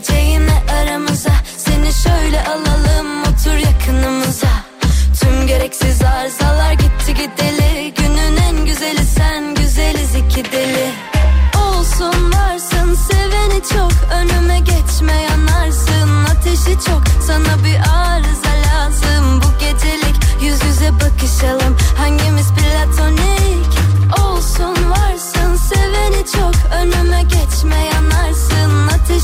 Kedi gireceğine aramıza. Seni şöyle alalım otur yakınımıza. Tüm gereksiz arızalar gitti gideli. Günün en güzeli sen güzeliz iki deli. Olsun varsın seveni çok. Önüme geçme yanarsın ateşi çok. Sana bir arıza lazım. Bu gecelik Yüz yüze bakışalım. Hangimiz platonik? Olsun varsın seveni çok. Önüme geçme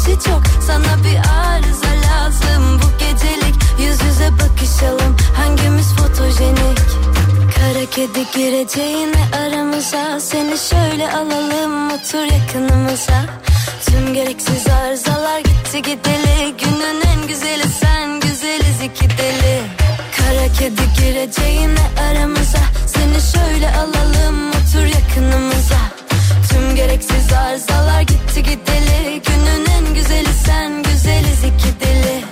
ateşi çok Sana bir arıza lazım. Bu gecelik Yüz yüze bakışalım. Hangimiz fotojenik? Kara kedi gireceğine aramıza. Seni şöyle alalım otur yakınımıza. Tüm gereksiz arızalar gitti gideli. Günün en güzeli sen güzeliz iki deli. Kara kedi gireceğine aramıza. Seni şöyle alalım otur yakınımıza Tüm gereksiz arızalar gitti gideli. Günün en güzeli sen güzeliz iki deli.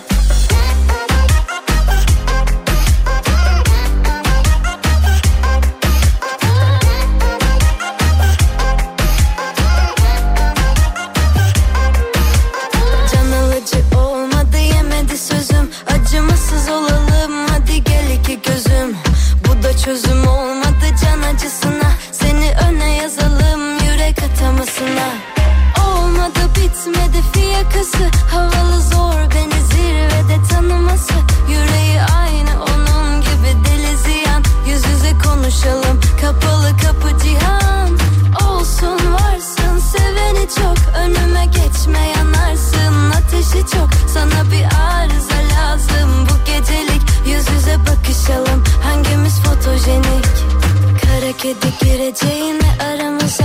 Can alıcı olmadı yemedi sözüm. Acımasız olalım hadi gel iki gözüm. Bu da çözüm olmadı can acısına atamasına Olmadı bitmedi fiyakası. Havalı zor beni zirvede tanıması. Yüreği aynı onun gibi deli ziyan. Yüz yüze konuşalım kapalı kapı cihan. Olsun varsın seveni çok. Önüme geçme yanarsın ateşi çok. Sana bir arıza lazım bu gecelik. Yüz yüze bakışalım hangimiz fotojenik? Kara kedi gireceğine aramıza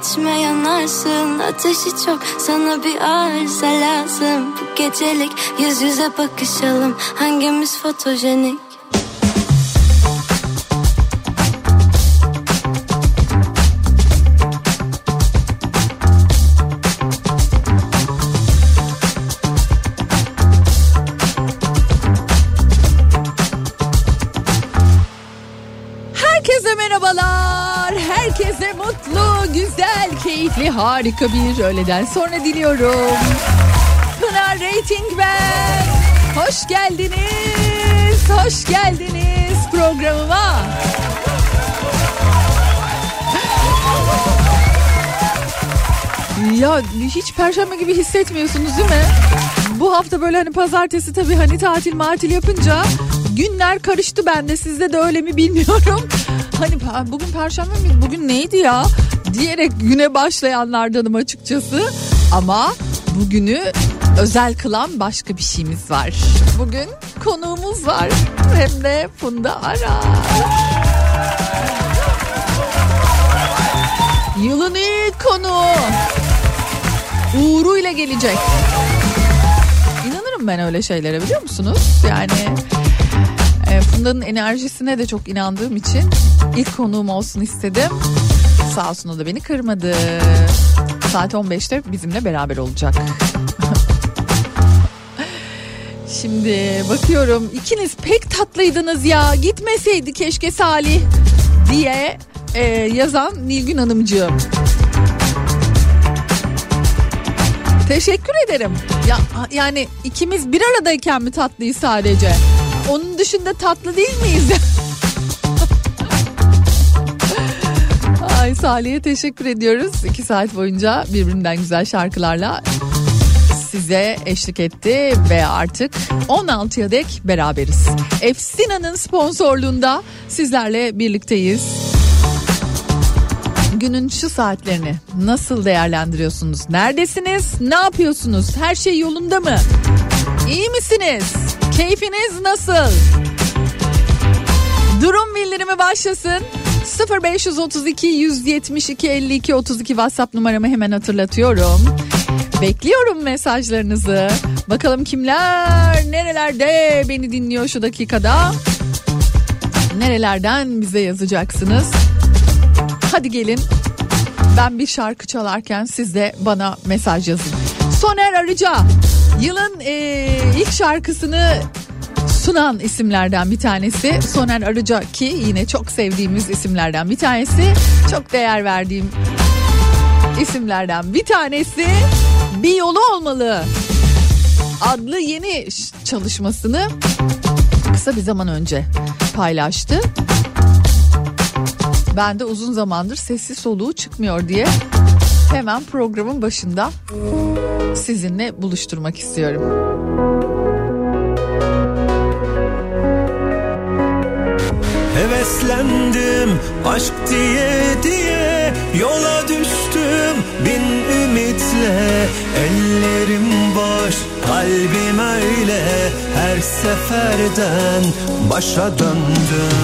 Geçme yanarsın Ateşi çok. Sana bir arıza lazım. Bu gecelik yüz yüze bakışalım. Hangimiz fotojenik harika bir öğleden sonra diliyorum. Pınar Rating ben. Hoş geldiniz. Hoş geldiniz programıma. Ya hiç perşembe gibi hissetmiyorsunuz değil mi? Bu hafta böyle hani pazartesi tabii hani tatil matil yapınca günler karıştı bende sizde de öyle mi bilmiyorum. Hani bugün perşembe mi bugün neydi ya diyerek güne başlayanlardanım açıkçası. Ama bugünü özel kılan başka bir şeyimiz var. Bugün konuğumuz var hem de Funda Ara. Yılın ilk konuğu. Uğru ile gelecek. İnanırım ben öyle şeylere biliyor musunuz? Yani e, Funda'nın enerjisine de çok inandığım için ilk konuğum olsun istedim. Sağ olsun o da beni kırmadı. Saat 15'te bizimle beraber olacak. Şimdi bakıyorum ikiniz pek tatlıydınız ya gitmeseydi keşke Salih diye e, yazan Nilgün Hanımcığım. Teşekkür ederim. Ya yani ikimiz bir aradayken mi tatlıyız sadece? Onun dışında tatlı değil miyiz? Salih'e teşekkür ediyoruz. İki saat boyunca birbirinden güzel şarkılarla size eşlik etti ve artık 16'ya dek beraberiz. Efsina'nın sponsorluğunda sizlerle birlikteyiz. Günün şu saatlerini nasıl değerlendiriyorsunuz? Neredesiniz? Ne yapıyorsunuz? Her şey yolunda mı? İyi misiniz? Keyfiniz nasıl? Durum bildirimi başlasın. 0532 172 52 32 WhatsApp numaramı hemen hatırlatıyorum. Bekliyorum mesajlarınızı. Bakalım kimler nerelerde beni dinliyor şu dakikada. Nerelerden bize yazacaksınız? Hadi gelin. Ben bir şarkı çalarken siz de bana mesaj yazın. Soner Arıca yılın e, ilk şarkısını sunan isimlerden bir tanesi Soner Arıca ki yine çok sevdiğimiz isimlerden bir tanesi çok değer verdiğim isimlerden bir tanesi bir yolu olmalı adlı yeni çalışmasını kısa bir zaman önce paylaştı. Ben de uzun zamandır sessiz soluğu çıkmıyor diye hemen programın başında sizinle buluşturmak istiyorum. Heveslendim aşk diye diye Yola düştüm. Bin ümitle Ellerim boş kalbim öyle. Her seferden başa döndüm.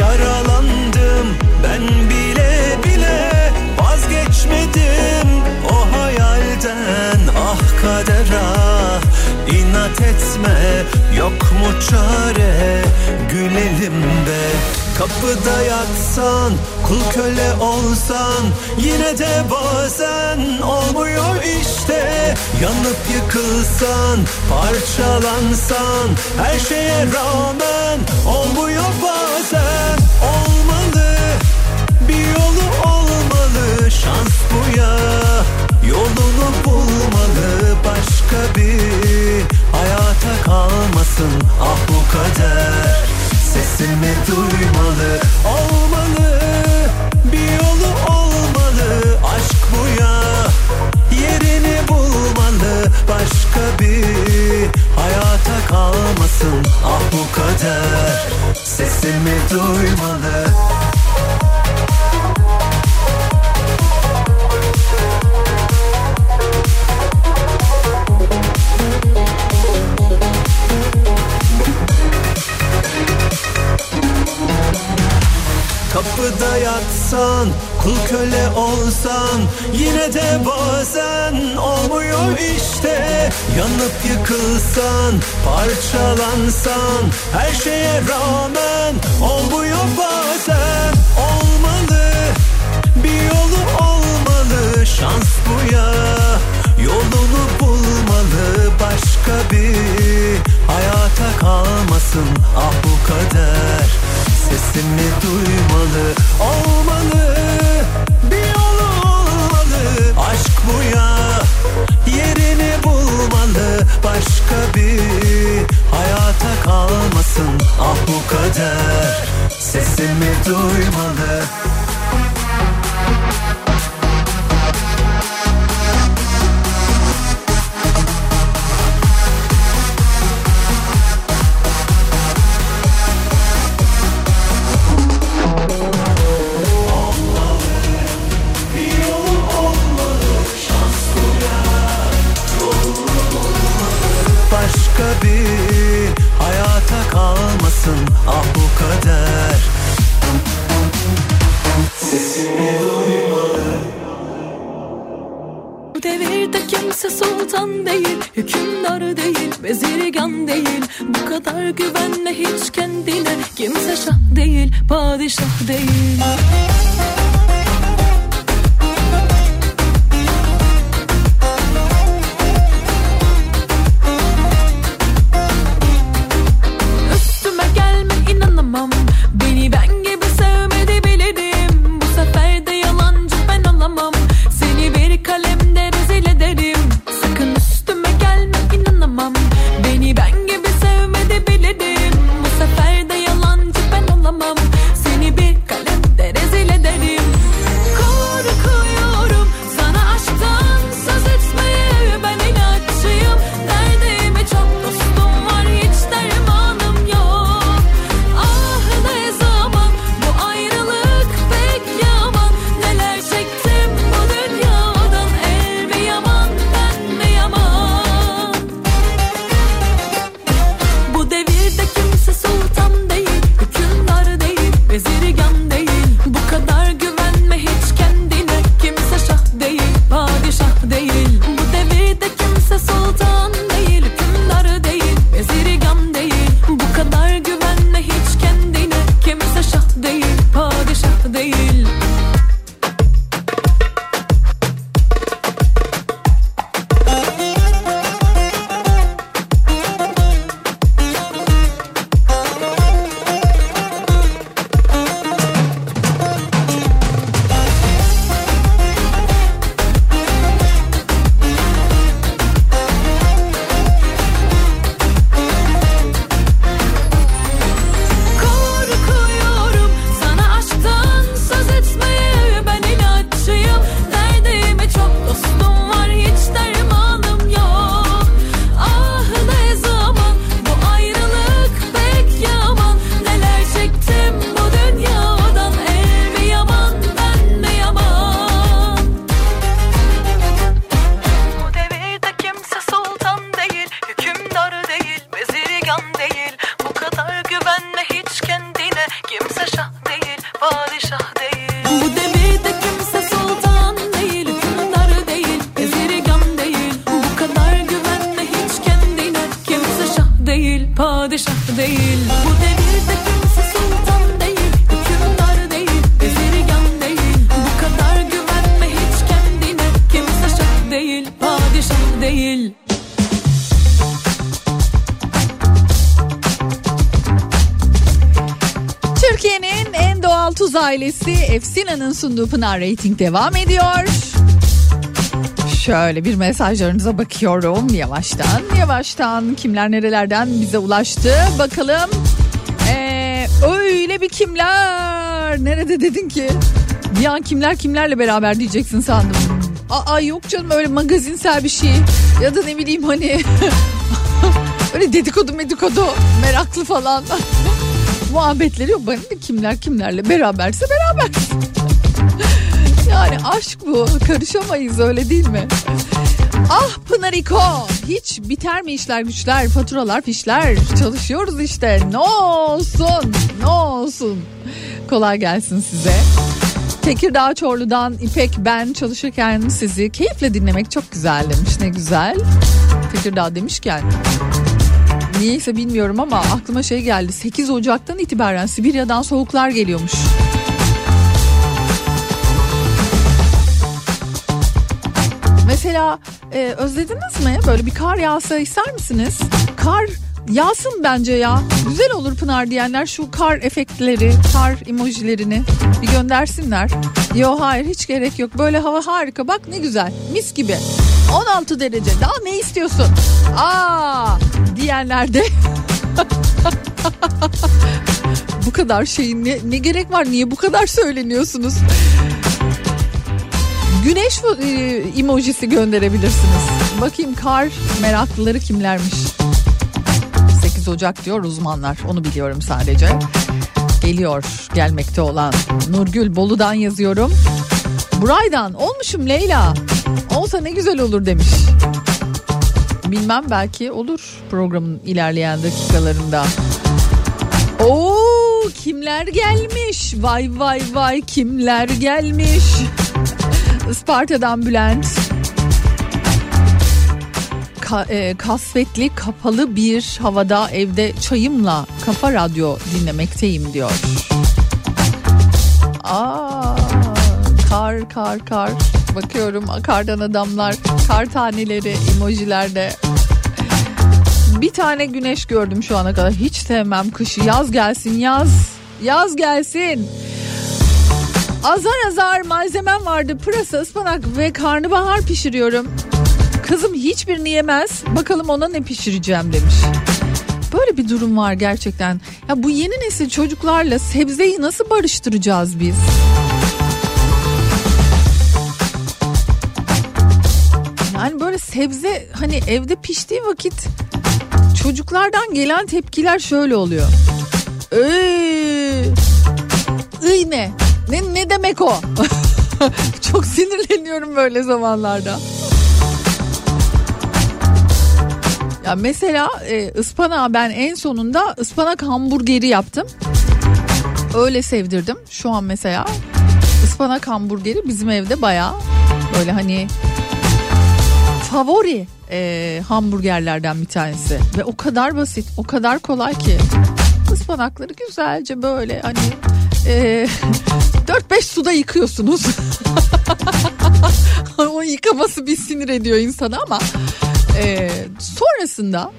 Yaralandım ben bile bile Vazgeçmedim. O hayalden Ah kader ah inat etme. Yok mu çare gülelim be Kapıda yatsan kul köle olsan Yine de bazen olmuyor işte. Yanıp yıkılsan parçalansan Her şeye rağmen olmuyor bazen. Olmalı bir yolu olmalı şans bu ya. Yolunu bulmalı başka bir hayata kalmasın ah bu kader Sesimi duymalı olmalı. Bir yolu olmalı. Aşk bu ya Yerini bulmalı. Başka bir hayata kalmasın. Ah bu kader Sesimi duymalı Kapıda yatsan, kul köle olsan Yine de bazen olmuyor işte. Yanıp yıkılsan, parçalansan Her şeye rağmen olmuyor bazen. Olmalı, bir yolu olmalı Şans bu ya, yolunu bulmalı Başka bir hayata kalmasın ah bu kader Sesimi duymalı olmalı. Bir yolu olmalı. Aşk bu ya Yerini bulmalı. Başka bir hayata kalmasın. Ah bu kader Sesimi duymalı sunduğu Pınar Rating devam ediyor. Şöyle bir mesajlarınıza bakıyorum yavaştan yavaştan kimler nerelerden bize ulaştı bakalım. Ee, öyle bir kimler nerede dedin ki bir an kimler kimlerle beraber diyeceksin sandım. Aa yok canım öyle magazinsel bir şey ya da ne bileyim hani öyle dedikodu medikodu meraklı falan muhabbetleri yok. Bana kimler kimlerle beraberse beraber. Aşk bu. Karışamayız öyle değil mi? Ah Pınariko. Hiç biter mi işler güçler, faturalar, fişler? Çalışıyoruz işte. Ne olsun, ne olsun. Kolay gelsin size. Tekirdağ Çorlu'dan İpek ben çalışırken sizi keyifle dinlemek çok güzel demiş. Ne güzel. Tekirdağ demişken Niyeyse bilmiyorum ama aklıma şey geldi. 8 Ocak'tan itibaren Sibirya'dan soğuklar geliyormuş. Mesela e, özlediniz mi? Böyle bir kar yağsa ister misiniz? Kar yağsın bence ya. Güzel olur Pınar diyenler şu kar efektleri, kar emojilerini bir göndersinler. Yo hayır hiç gerek yok. Böyle hava harika. Bak ne güzel. Mis gibi. 16 derece. Daha ne istiyorsun? Aa diyenler de bu kadar şeyin ne, ne gerek var? Niye bu kadar söyleniyorsunuz? Güneş e, emojisi gönderebilirsiniz. Bakayım kar meraklıları kimlermiş? 8 Ocak diyor uzmanlar. Onu biliyorum sadece. Geliyor gelmekte olan Nurgül Bolu'dan yazıyorum. Buraydan olmuşum Leyla. Olsa ne güzel olur demiş. Bilmem belki olur programın ilerleyen dakikalarında. Oo kimler gelmiş? Vay vay vay kimler gelmiş? Isparta'dan Bülent. Ka- e, kasvetli kapalı bir havada evde çayımla kafa radyo dinlemekteyim diyor. Aa, kar kar kar. Bakıyorum kardan adamlar kar taneleri emojilerde bir tane güneş gördüm şu ana kadar. Hiç sevmem kışı. Yaz gelsin yaz. Yaz gelsin azar azar malzemem vardı pırasa ıspanak ve karnabahar pişiriyorum. Kızım hiçbirini yemez bakalım ona ne pişireceğim demiş. Böyle bir durum var gerçekten. Ya bu yeni nesil çocuklarla sebzeyi nasıl barıştıracağız biz? Yani böyle sebze hani evde piştiği vakit çocuklardan gelen tepkiler şöyle oluyor. Eee, ıy ne? Ne, ne demek o? Çok sinirleniyorum böyle zamanlarda. Ya mesela e, ıspanağı ben en sonunda ıspanak hamburgeri yaptım. Öyle sevdirdim. Şu an mesela ıspanak hamburgeri bizim evde bayağı böyle hani favori e, hamburgerlerden bir tanesi. Ve o kadar basit, o kadar kolay ki. Ispanakları güzelce böyle hani e, 4-5 suda yıkıyorsunuz. o yıkaması bir sinir ediyor insanı ama e, sonrasında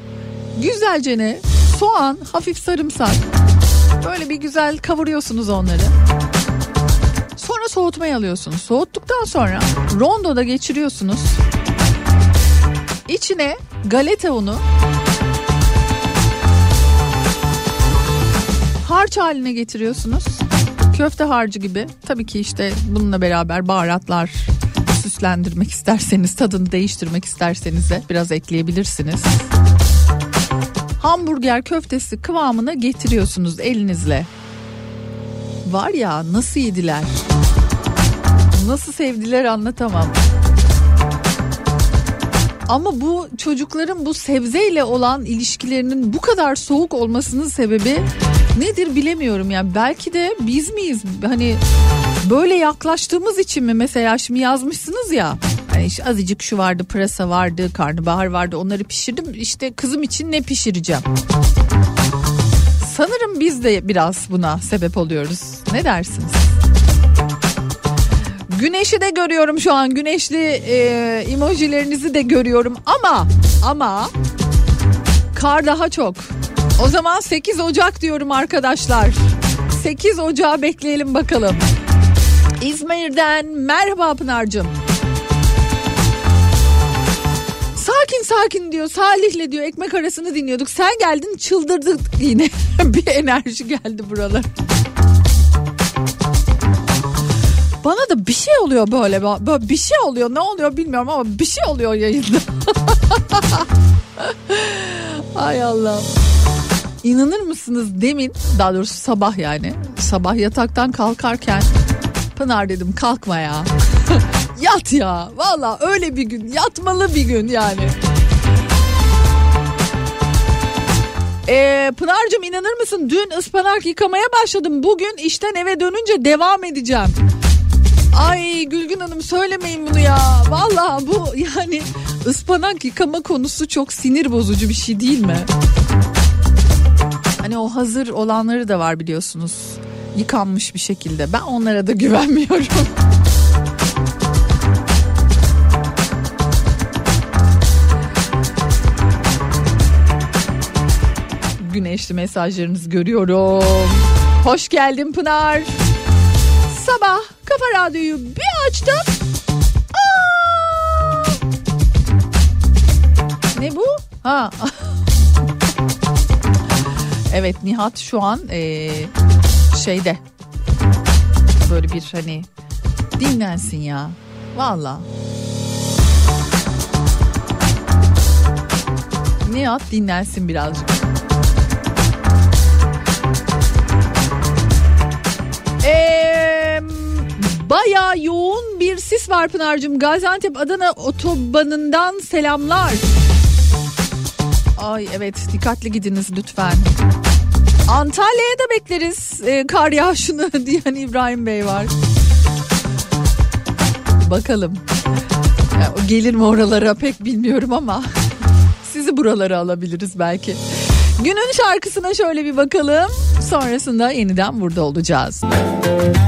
güzelce ne soğan, hafif sarımsak böyle bir güzel kavuruyorsunuz onları. Sonra soğutmaya alıyorsunuz. Soğuttuktan sonra rondoda geçiriyorsunuz. İçine galeta unu harç haline getiriyorsunuz. Köfte harcı gibi. Tabii ki işte bununla beraber baharatlar süslendirmek isterseniz, tadını değiştirmek isterseniz de biraz ekleyebilirsiniz. Hamburger köftesi kıvamına getiriyorsunuz elinizle. Var ya nasıl yediler? Nasıl sevdiler anlatamam. Ama bu çocukların bu sebzeyle olan ilişkilerinin bu kadar soğuk olmasının sebebi nedir bilemiyorum yani belki de biz miyiz hani böyle yaklaştığımız için mi mesela şimdi yazmışsınız ya hani güneş. Azıcık şu vardı pırasa vardı karnabahar vardı onları pişirdim. İşte kızım için ne pişireceğim? Sanırım biz de biraz buna sebep oluyoruz. Ne dersiniz? Güneşi de görüyorum şu an. Güneşli e, emojilerinizi de görüyorum ama ama kar daha çok. O zaman 8 Ocak diyorum arkadaşlar. 8 Ocağı bekleyelim bakalım. İzmir'den merhaba Pınar'cığım. Sakin sakin diyor Salih'le diyor ekmek arasını dinliyorduk. Sen geldin çıldırdık yine. bir enerji geldi buralar. Bana da bir şey oluyor böyle. Böyle bir şey oluyor. Ne oluyor bilmiyorum ama bir şey oluyor yayında. Ay Allah. İnanır mısınız demin daha doğrusu sabah yani sabah yataktan kalkarken Pınar dedim kalkma ya. Yat ya. Valla öyle bir gün yatmalı bir gün yani. Ee, Pınar'cığım inanır mısın dün ıspanak yıkamaya başladım. Bugün işten eve dönünce devam edeceğim. Ay Gülgün Hanım söylemeyin bunu ya. Valla bu yani ıspanak yıkama konusu çok sinir bozucu bir şey değil mi? Hani o hazır olanları da var biliyorsunuz. Yıkanmış bir şekilde. Ben onlara da güvenmiyorum. Güneşli mesajlarınızı görüyorum. Hoş geldin Pınar. Sabah Kafa Radyo'yu bir açtım. Aa! Ne bu? Ha. evet Nihat şu an ee, şeyde böyle bir hani dinlensin ya. Valla. Nihat dinlensin birazcık. Bayağı yoğun bir sis var Pınar'cığım. Gaziantep Adana otobanından selamlar. Ay evet dikkatli gidiniz lütfen. Antalya'ya da bekleriz e, kar yağışını diyen İbrahim Bey var. Bakalım. Ya, o gelir mi oralara pek bilmiyorum ama sizi buralara alabiliriz belki. Günün şarkısına şöyle bir bakalım. Sonrasında yeniden burada olacağız. Kaç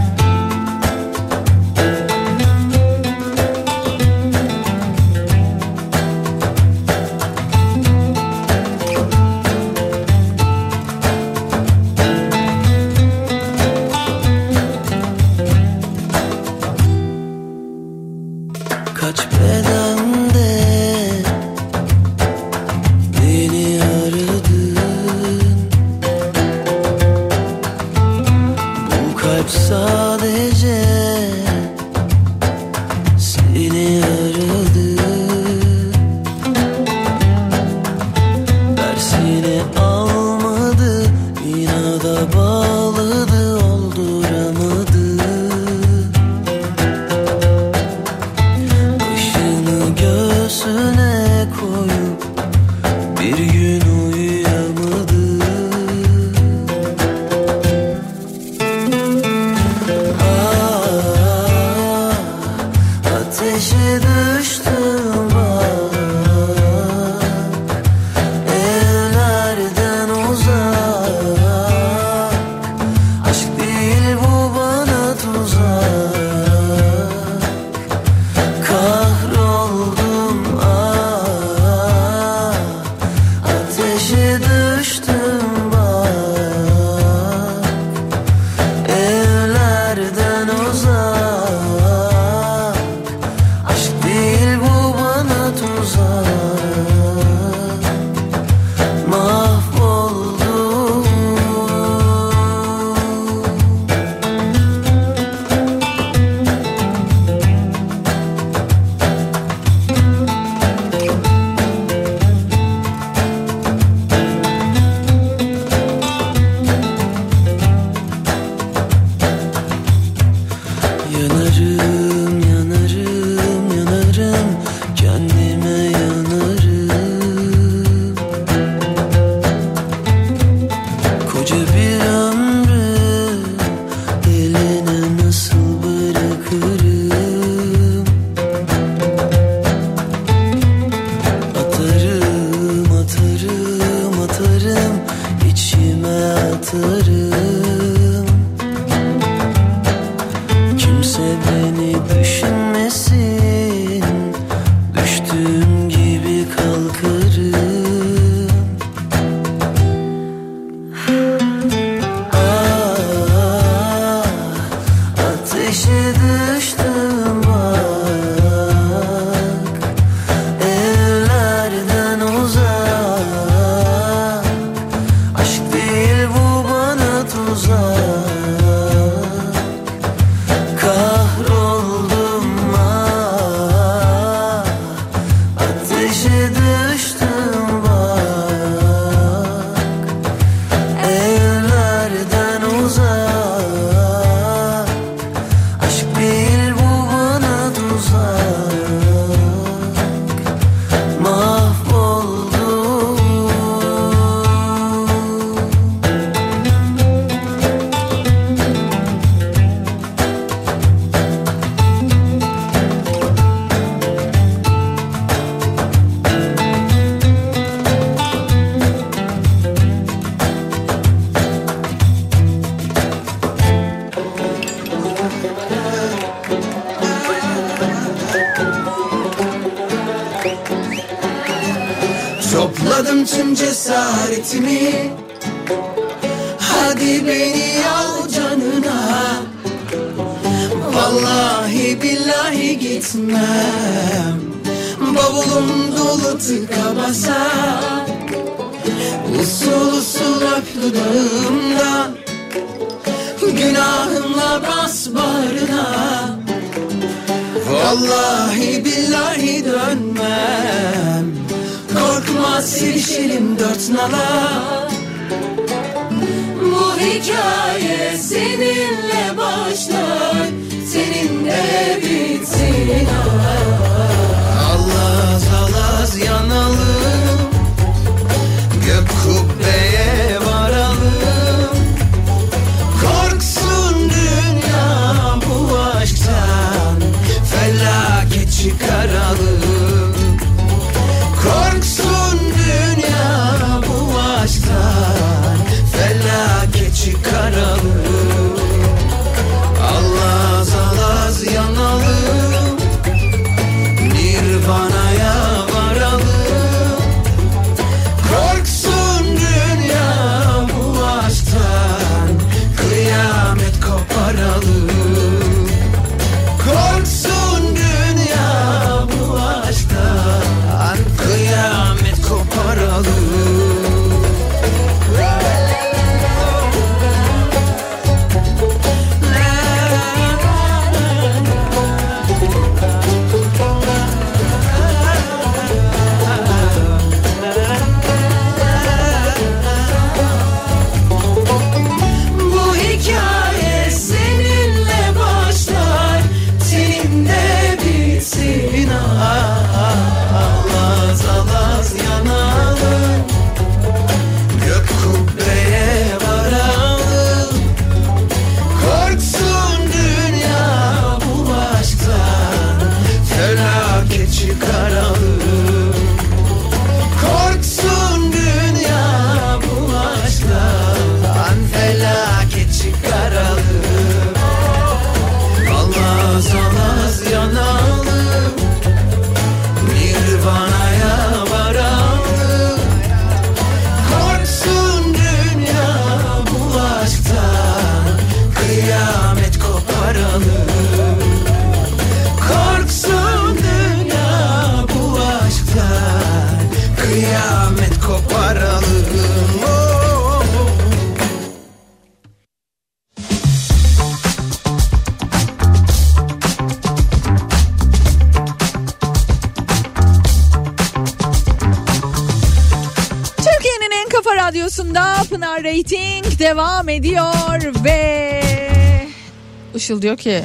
Işıl diyor ki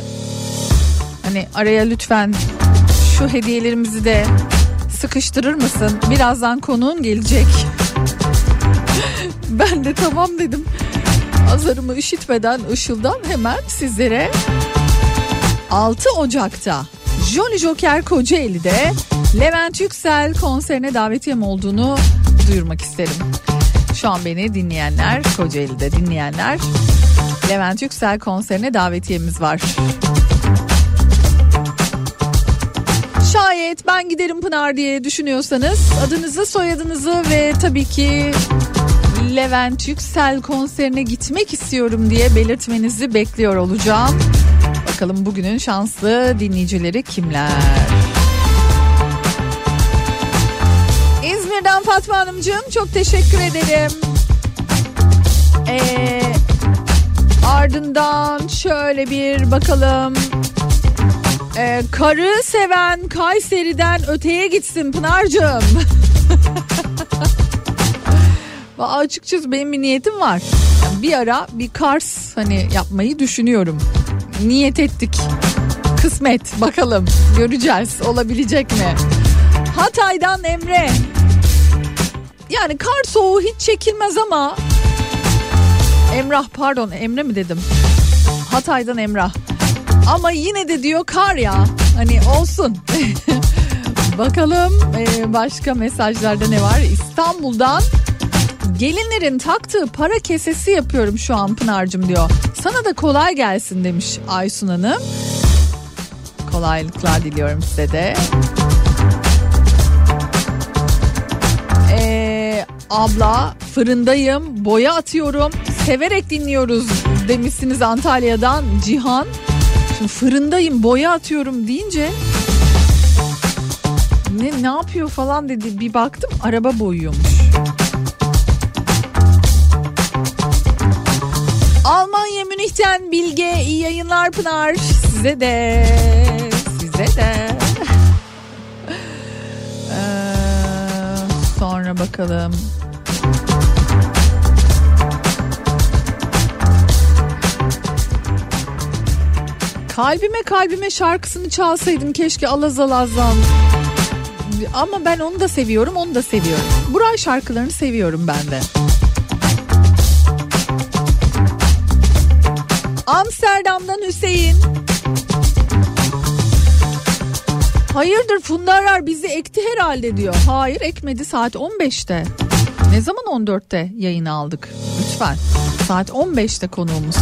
hani araya lütfen şu hediyelerimizi de sıkıştırır mısın? Birazdan konuğun gelecek. ben de tamam dedim. Azarımı üşütmeden Işıl'dan hemen sizlere 6 Ocak'ta Jolly Joker Kocaeli'de Levent Yüksel konserine davetiyem olduğunu duyurmak isterim. Şu an beni dinleyenler, Kocaeli'de dinleyenler Levent Yüksel konserine davetiyemiz var. Şayet ben giderim Pınar diye düşünüyorsanız adınızı, soyadınızı ve tabii ki Levent Yüksel konserine gitmek istiyorum diye belirtmenizi bekliyor olacağım. Bakalım bugünün şanslı dinleyicileri kimler? İzmir'den Fatma Hanımcığım çok teşekkür ederim. Ee, ardından şöyle bir bakalım. Ee, karı seven Kayseri'den öteye gitsin Pınar'cığım. Açıkçası benim bir niyetim var. Yani bir ara bir Kars hani yapmayı düşünüyorum. Niyet ettik. Kısmet bakalım göreceğiz olabilecek mi? Hatay'dan Emre. Yani kar soğuğu hiç çekilmez ama Emrah pardon Emre mi dedim? Hatay'dan Emrah. Ama yine de diyor kar ya. Hani olsun. Bakalım e, başka mesajlarda ne var? İstanbul'dan gelinlerin taktığı para kesesi yapıyorum şu an Pınar'cığım diyor. Sana da kolay gelsin demiş Aysun Hanım. Kolaylıklar diliyorum size de. abla fırındayım boya atıyorum severek dinliyoruz demişsiniz Antalya'dan Cihan. Şimdi fırındayım boya atıyorum deyince ne ne yapıyor falan dedi bir baktım araba boyuyormuş. Almanya Münih'ten Bilge iyi yayınlar Pınar size de size de. Ee, sonra bakalım. Kalbime kalbime şarkısını çalsaydım keşke alaz alazdan. Ama ben onu da seviyorum onu da seviyorum. Buray şarkılarını seviyorum ben de. Amsterdam'dan Hüseyin. Hayırdır Funda Arar bizi ekti herhalde diyor. Hayır ekmedi saat 15'te. Ne zaman 14'te yayını aldık? Lütfen. Saat 15'te konuğumuz.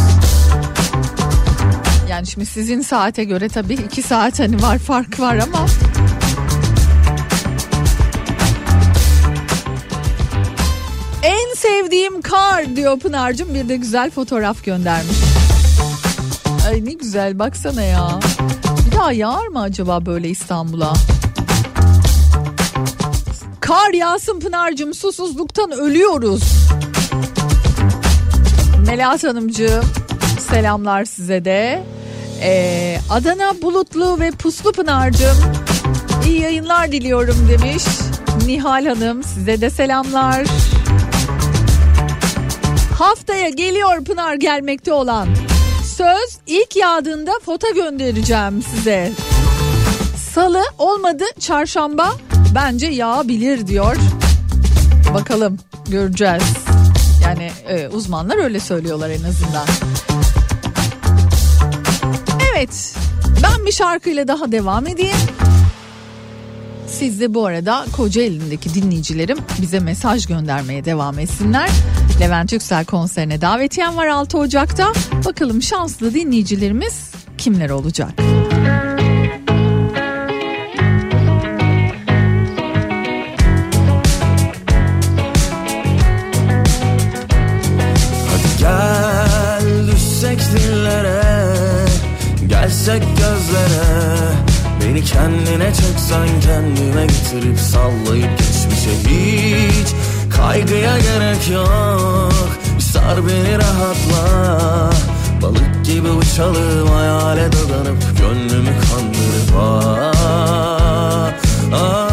Yani şimdi sizin saate göre tabii iki saat hani var fark var ama. En sevdiğim kar diyor Pınar'cığım bir de güzel fotoğraf göndermiş. Ay ne güzel baksana ya. Bir daha yağar mı acaba böyle İstanbul'a? Kar yağsın Pınar'cığım susuzluktan ölüyoruz. Melahat Hanımcığım selamlar size de. Ee, Adana bulutlu ve puslu Pınar'cığım iyi yayınlar diliyorum demiş. Nihal Hanım size de selamlar. Haftaya geliyor Pınar gelmekte olan. Söz ilk yağdığında foto göndereceğim size. Salı olmadı çarşamba bence yağabilir diyor. Bakalım göreceğiz. Yani e, uzmanlar öyle söylüyorlar en azından. Evet ben bir şarkıyla daha devam edeyim. Siz de bu arada Kocaeli'ndeki dinleyicilerim bize mesaj göndermeye devam etsinler. Levent Yüksel konserine davetiyem var 6 Ocak'ta. Bakalım şanslı dinleyicilerimiz kimler olacak? Hadi Gelsek gözlere. Beni kendine çeksen kendime getirip sallayıp geçmişe hiç Kaygıya gerek yok. Sar beni rahatla. Balık gibi uçalım hayale dadanıp Gönlümü kandırıp ah, ah.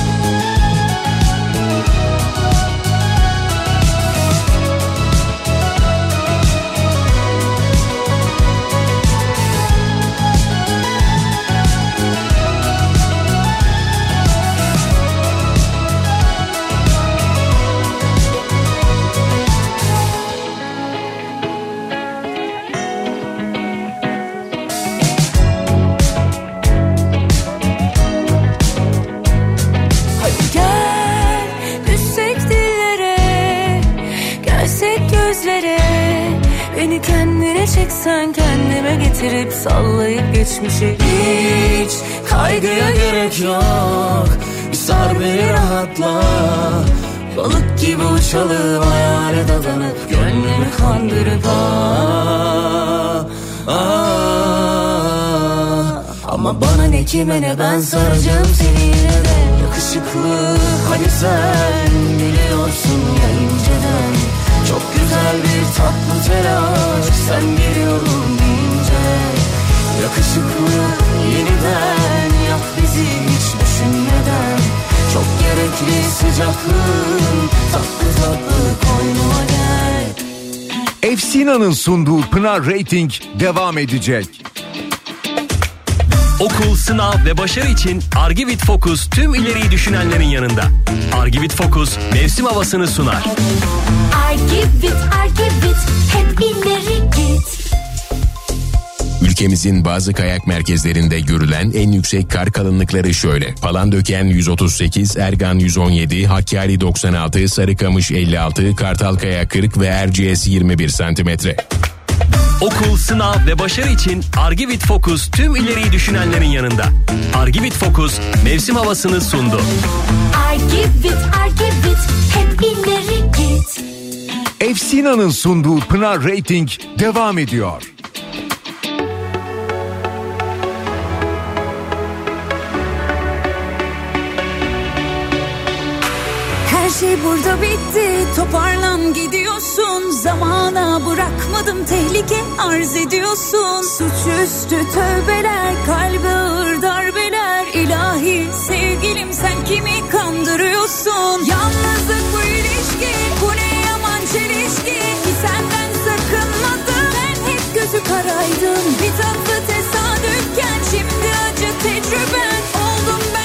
Beni kendine çeksen kendime getirip sallayıp geçmişe Hiç kaygıya gerek yok. Bir sar beni rahatla. Balık gibi uçalım hayale dadanıp Gönlümü kandırıp ah, ah. Ama bana ne kime ne ben saracağım seni yine de Yakışıklı. Hani sen biliyorsun ya inceden. Çok güzel bir tatlı telaş sen geliyorum deyince. Yakışıklı yeniden yak bizi hiç düşünmeden. Çok gerekli sıcaklığın tatlı tatlı koynuma gel. Efsina'nın sunduğu Pınar Rating devam edecek. Okul, sınav ve başarı için Argivit Focus tüm ileriyi düşünenlerin yanında. Argivit Focus mevsim havasını sunar. Argivit, Argivit, hep ileri git. Ülkemizin bazı kayak merkezlerinde görülen en yüksek kar kalınlıkları şöyle. Palandöken 138, Ergan 117, Hakkari 96, Sarıkamış 56, Kartalkaya 40 ve Erciyes 21 santimetre. Okul, sınav ve başarı için Argivit Focus tüm ileriyi düşünenlerin yanında. Argivit Focus mevsim havasını sundu. Argivit, Argivit hep ileri git. Efsina'nın sunduğu Pınar Rating devam ediyor. şey burada bitti. Toparlan gidiyorsun. Zamana bırakmadım tehlike arz ediyorsun. Suçüstü tövbeler kalbe ağır darbeler. İlahi sevgilim sen kimi kandırıyorsun? Yalnızlık bu ilişki bu ne yaman çelişki? Ki senden sakınmadım. Ben hep gözü karaydım. Bir tatlı tesadüfken şimdi acı tecrüben. Oldum ben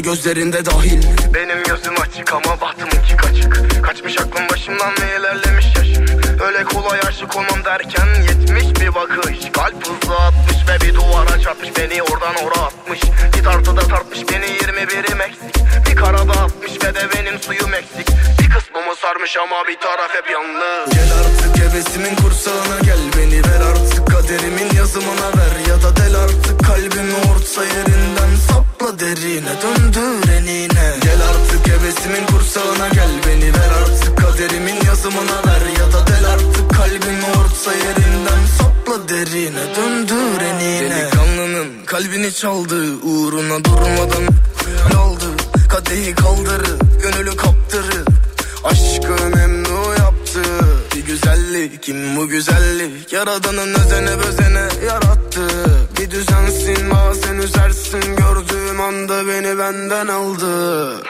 gözlerinde dahil. Benim gözüm açık ama bahtımınki kaçık. Kaçmış aklım başımdan ve ilerlemiş yaşım. Öyle kolay aşık olmam derken yetmiş bir bakış. Kalp hızlı atmış ve bir duvara çarpmış. Beni oradan ora atmış. Bir tartıda tartmış beni yirmi birim eksik Bir karada atmış ve de benim suyum eksik. Bir kısmımı sarmış ama bir taraf hep çaldı Uğruna durmadan. Aldı Kadehi kaldırı Gönülü kaptırı Aşkı memnu yaptı. Bir güzellik kim bu güzellik? Yaradanın özene bözene yarattı. Bir düzensin bazen üzersin. Gördüğüm anda beni benden aldı.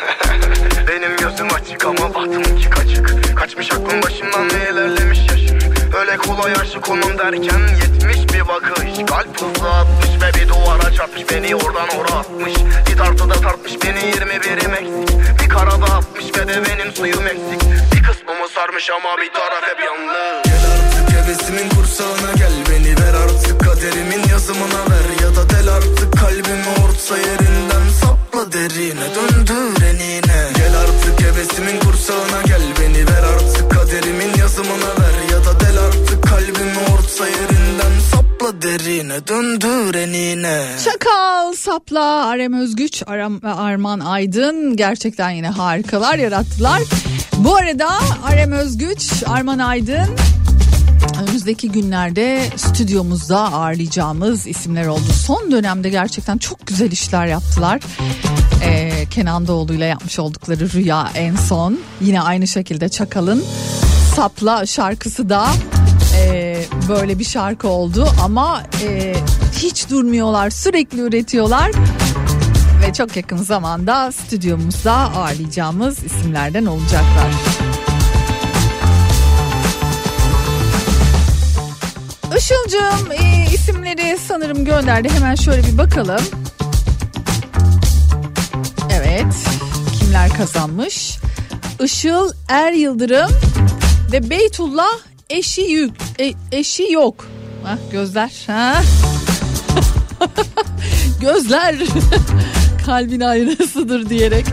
Benim gözüm açık ama bahtımınki kaçık Kaçmış aklım başımdan ve ilerlemiş yaşım. Öyle kolay aşık olmam derken yetmiş bir bakış. Kalp hızlı atmış ve çarpmış Beni oradan oraya atmış. Bir tartıda tartmış beni 21'im eksik Bir karada atmış ve de benim suyum eksik. Bir kısmımı sarmış ama bir taraf hep Çakal, Sapla, Arem Özgüç, Aram, Arman Aydın gerçekten yine harikalar yarattılar. Bu arada Arem Özgüç, Arman Aydın önümüzdeki günlerde stüdyomuzda ağırlayacağımız isimler oldu. Son dönemde gerçekten çok güzel işler yaptılar. Ee, Kenan Doğulu ile yapmış oldukları Rüya en son. Yine aynı şekilde Çakal'ın Sapla şarkısı da e, böyle bir şarkı oldu ama e, hiç durmuyorlar sürekli üretiyorlar ve çok yakın zamanda stüdyomuzda ağırlayacağımız isimlerden olacaklar. Işıl'cığım e, isimleri sanırım gönderdi hemen şöyle bir bakalım. Evet kimler kazanmış? Işıl Er Yıldırım ve Beytullah eşi yük e, eşi yok. Hah, gözler. Ha? gözler kalbin aynasıdır diyerek.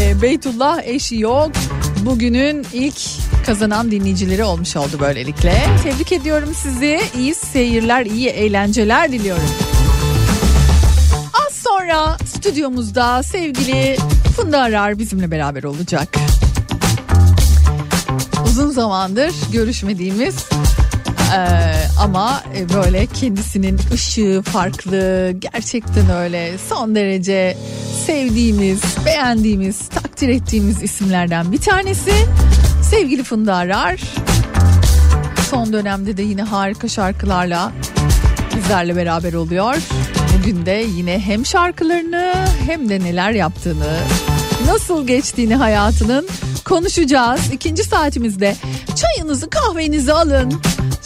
E, Beytullah eşi yok. Bugünün ilk kazanan dinleyicileri olmuş oldu böylelikle. Tebrik ediyorum sizi. İyi seyirler, iyi eğlenceler diliyorum. Az sonra stüdyomuzda sevgili Funda Arar bizimle beraber olacak. Uzun zamandır görüşmediğimiz ee, ama böyle kendisinin ışığı farklı gerçekten öyle son derece sevdiğimiz beğendiğimiz takdir ettiğimiz isimlerden bir tanesi. Sevgili Funda Arar son dönemde de yine harika şarkılarla bizlerle beraber oluyor. Bugün de yine hem şarkılarını hem de neler yaptığını nasıl geçtiğini hayatının konuşacağız ikinci saatimizde çayınızı kahvenizi alın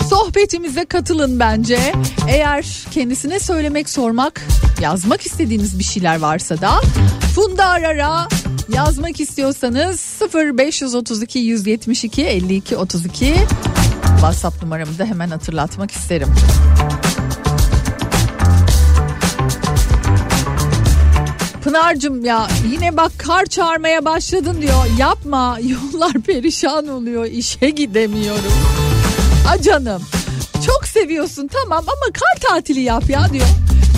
sohbetimize katılın bence. Eğer kendisine söylemek, sormak, yazmak istediğiniz bir şeyler varsa da Funda Arar'a yazmak istiyorsanız 0532 172 52 32 WhatsApp numaramı da hemen hatırlatmak isterim. Pınar'cığım ya yine bak kar çağırmaya başladın diyor. Yapma yollar perişan oluyor işe gidemiyorum. A canım çok seviyorsun tamam ama kar tatili yap ya diyor.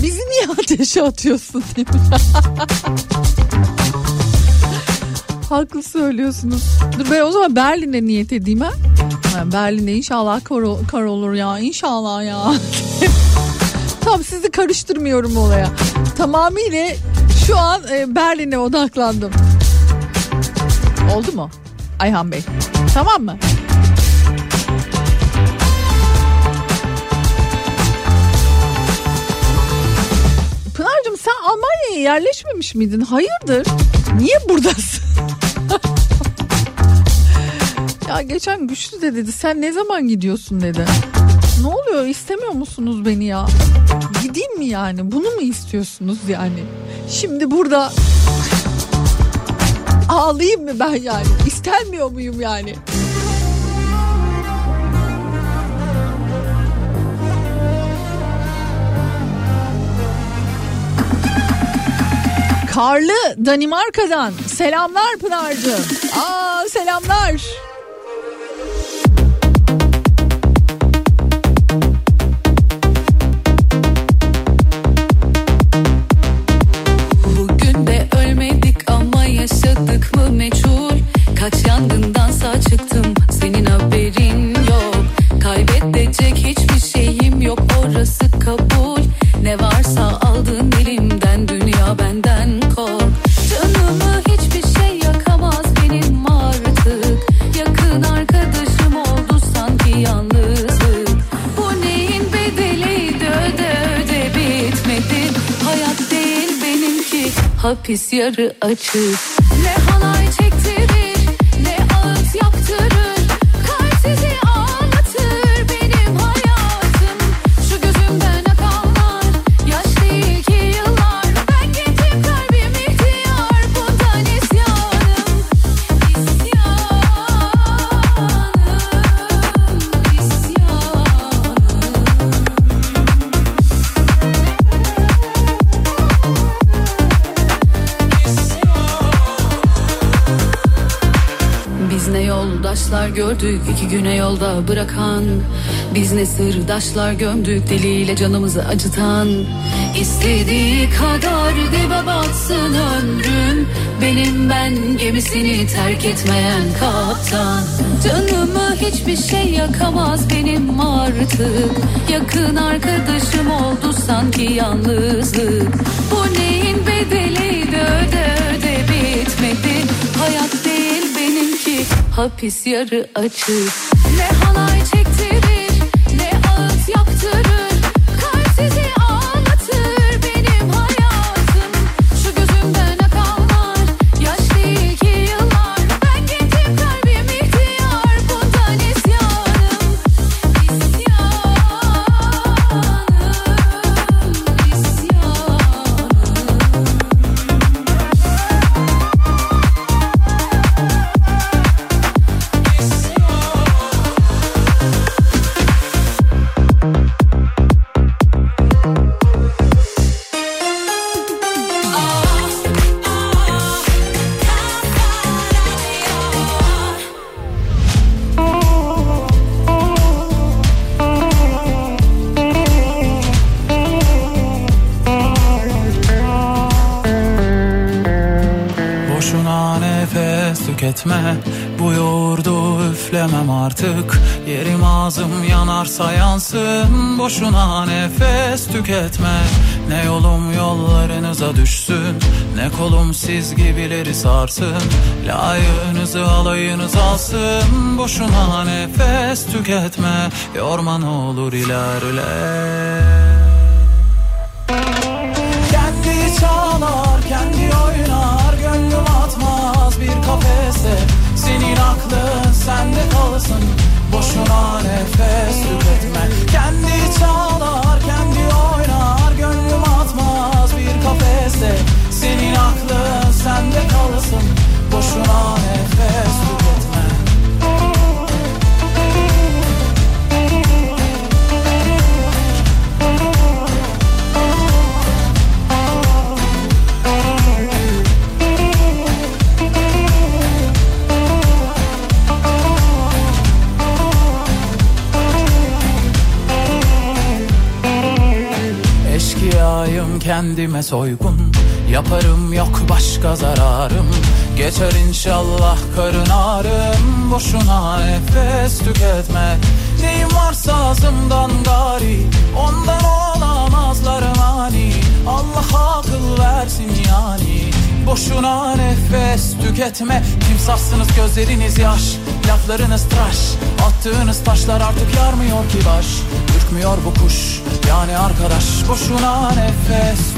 Bizi niye ateşe atıyorsun. Haklı söylüyorsunuz. Dur ben o zaman Berlin'e niyet edeyim ha. Berlin'e inşallah kar, kar olur ya inşallah ya. tamam sizi karıştırmıyorum olaya. Tamamıyla şu an e, Berlin'e odaklandım. Oldu mu? Ayhan Bey. Tamam mı? Pınar'cığım sen Almanya'ya yerleşmemiş miydin? Hayırdır? Niye buradasın? ya geçen güçlü de dedi sen ne zaman gidiyorsun dedi. Ne oluyor istemiyor musunuz beni ya? Gideyim mi yani? Bunu mu istiyorsunuz yani? Şimdi burada ağlayayım mı ben yani? İstenmiyor muyum yani? Karlı Danimarka'dan selamlar Pınar'cığım. Aa selamlar. Çıktım senin haberin yok. Kaybedecek hiçbir şeyim yok. Orası kabul. Ne varsa aldın elimden. Dünya benden kork. Canımı hiçbir şey yakamaz benim artık. Yakın arkadaşım oldu sanki yalnızlık. Bu neyin bedeliydi öde öde bitmedi. Hayat değil benimki. Hapis yarı açık. Ne halay çektirir gördük iki güne yolda bırakan. Biz ne sırdaşlar gömdük deliyle canımızı acıtan. İstediği kadar dibe batsın ömrüm. Benim ben gemisini terk etmeyen kaptan. Canımı hiçbir şey yakamaz benim artık. Yakın arkadaşım oldu sanki yalnızlık hapis yarı açık. Ne halay çektirir Boşuna nefes tüketme. Ne yolum yollarınıza düşsün Ne kolum siz gibileri sarsın. Layığınızı alayınız alsın Boşuna nefes tüketme. Yorma ne olur ilerle. Kendi çalar, kendi oynar Gönlüm atmaz bir kafese. Senin aklın sende kalsın Boşuna Boşuna nefes kendime soygun. Yaparım yok başka zararım Geçer inşallah karın ağrım Boşuna nefes tüketme. Neyim varsa ağzımdan gari Ondan olamazlar mani. Allah akıl versin yani Boşuna nefes tüketme. Timsahsınız gözleriniz yaş Laflarınız tıraş. Attığınız taşlar artık yarmıyor ki baş. Ürkmüyor bu kuş yani arkadaş. Boşuna nefes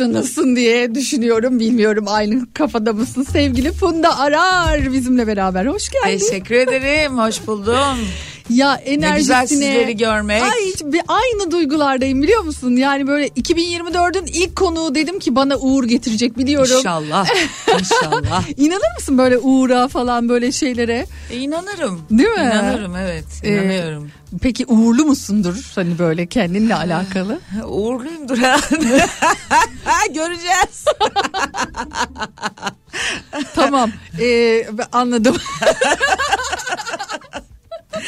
sohbete başlanılsın diye düşünüyorum. Bilmiyorum aynı kafada mısın sevgili Funda Arar bizimle beraber. Hoş geldin. Teşekkür ederim. Hoş buldum. Ya Ne enerjisine. güzel sizleri görmek. Ay bir aynı duygulardayım biliyor musun? Yani böyle 2024'ün ilk konuğu dedim ki bana uğur getirecek biliyorum. İnşallah. İnşallah. İnanır mısın böyle uğura falan böyle şeylere? E, inanırım. Değil mi? İnanırım evet. Ee, İnanıyorum. Peki uğurlu musundur hani böyle kendinle alakalı? Uğurluyumdur herhalde. Göreceğiz. tamam ee, anladım.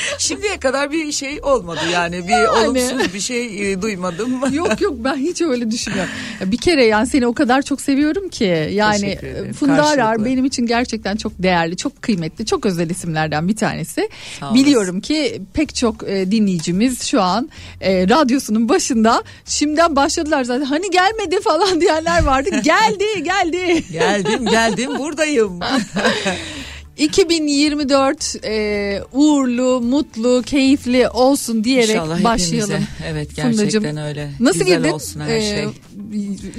Şimdiye kadar bir şey olmadı yani. Bir Yani. olumsuz bir şey e, duymadım. yok yok ben hiç öyle düşünmüyorum. Bir kere yani seni o kadar çok seviyorum ki yani ederim. Funda Arar benim için gerçekten çok değerli, çok kıymetli, çok özel isimlerden bir tanesi. Biliyorum ki pek çok e, dinleyicimiz şu an e, radyosunun başında şimdiden başladılar zaten. Hani gelmedi falan diyenler vardı. geldi, geldi. Geldim geldim buradayım. 2024 e, uğurlu, mutlu, keyifli olsun diyerek İnşallah başlayalım. hepimize. Evet gerçekten Fundacığım. öyle. Nasıl Güzel girdin? olsun her e, şey.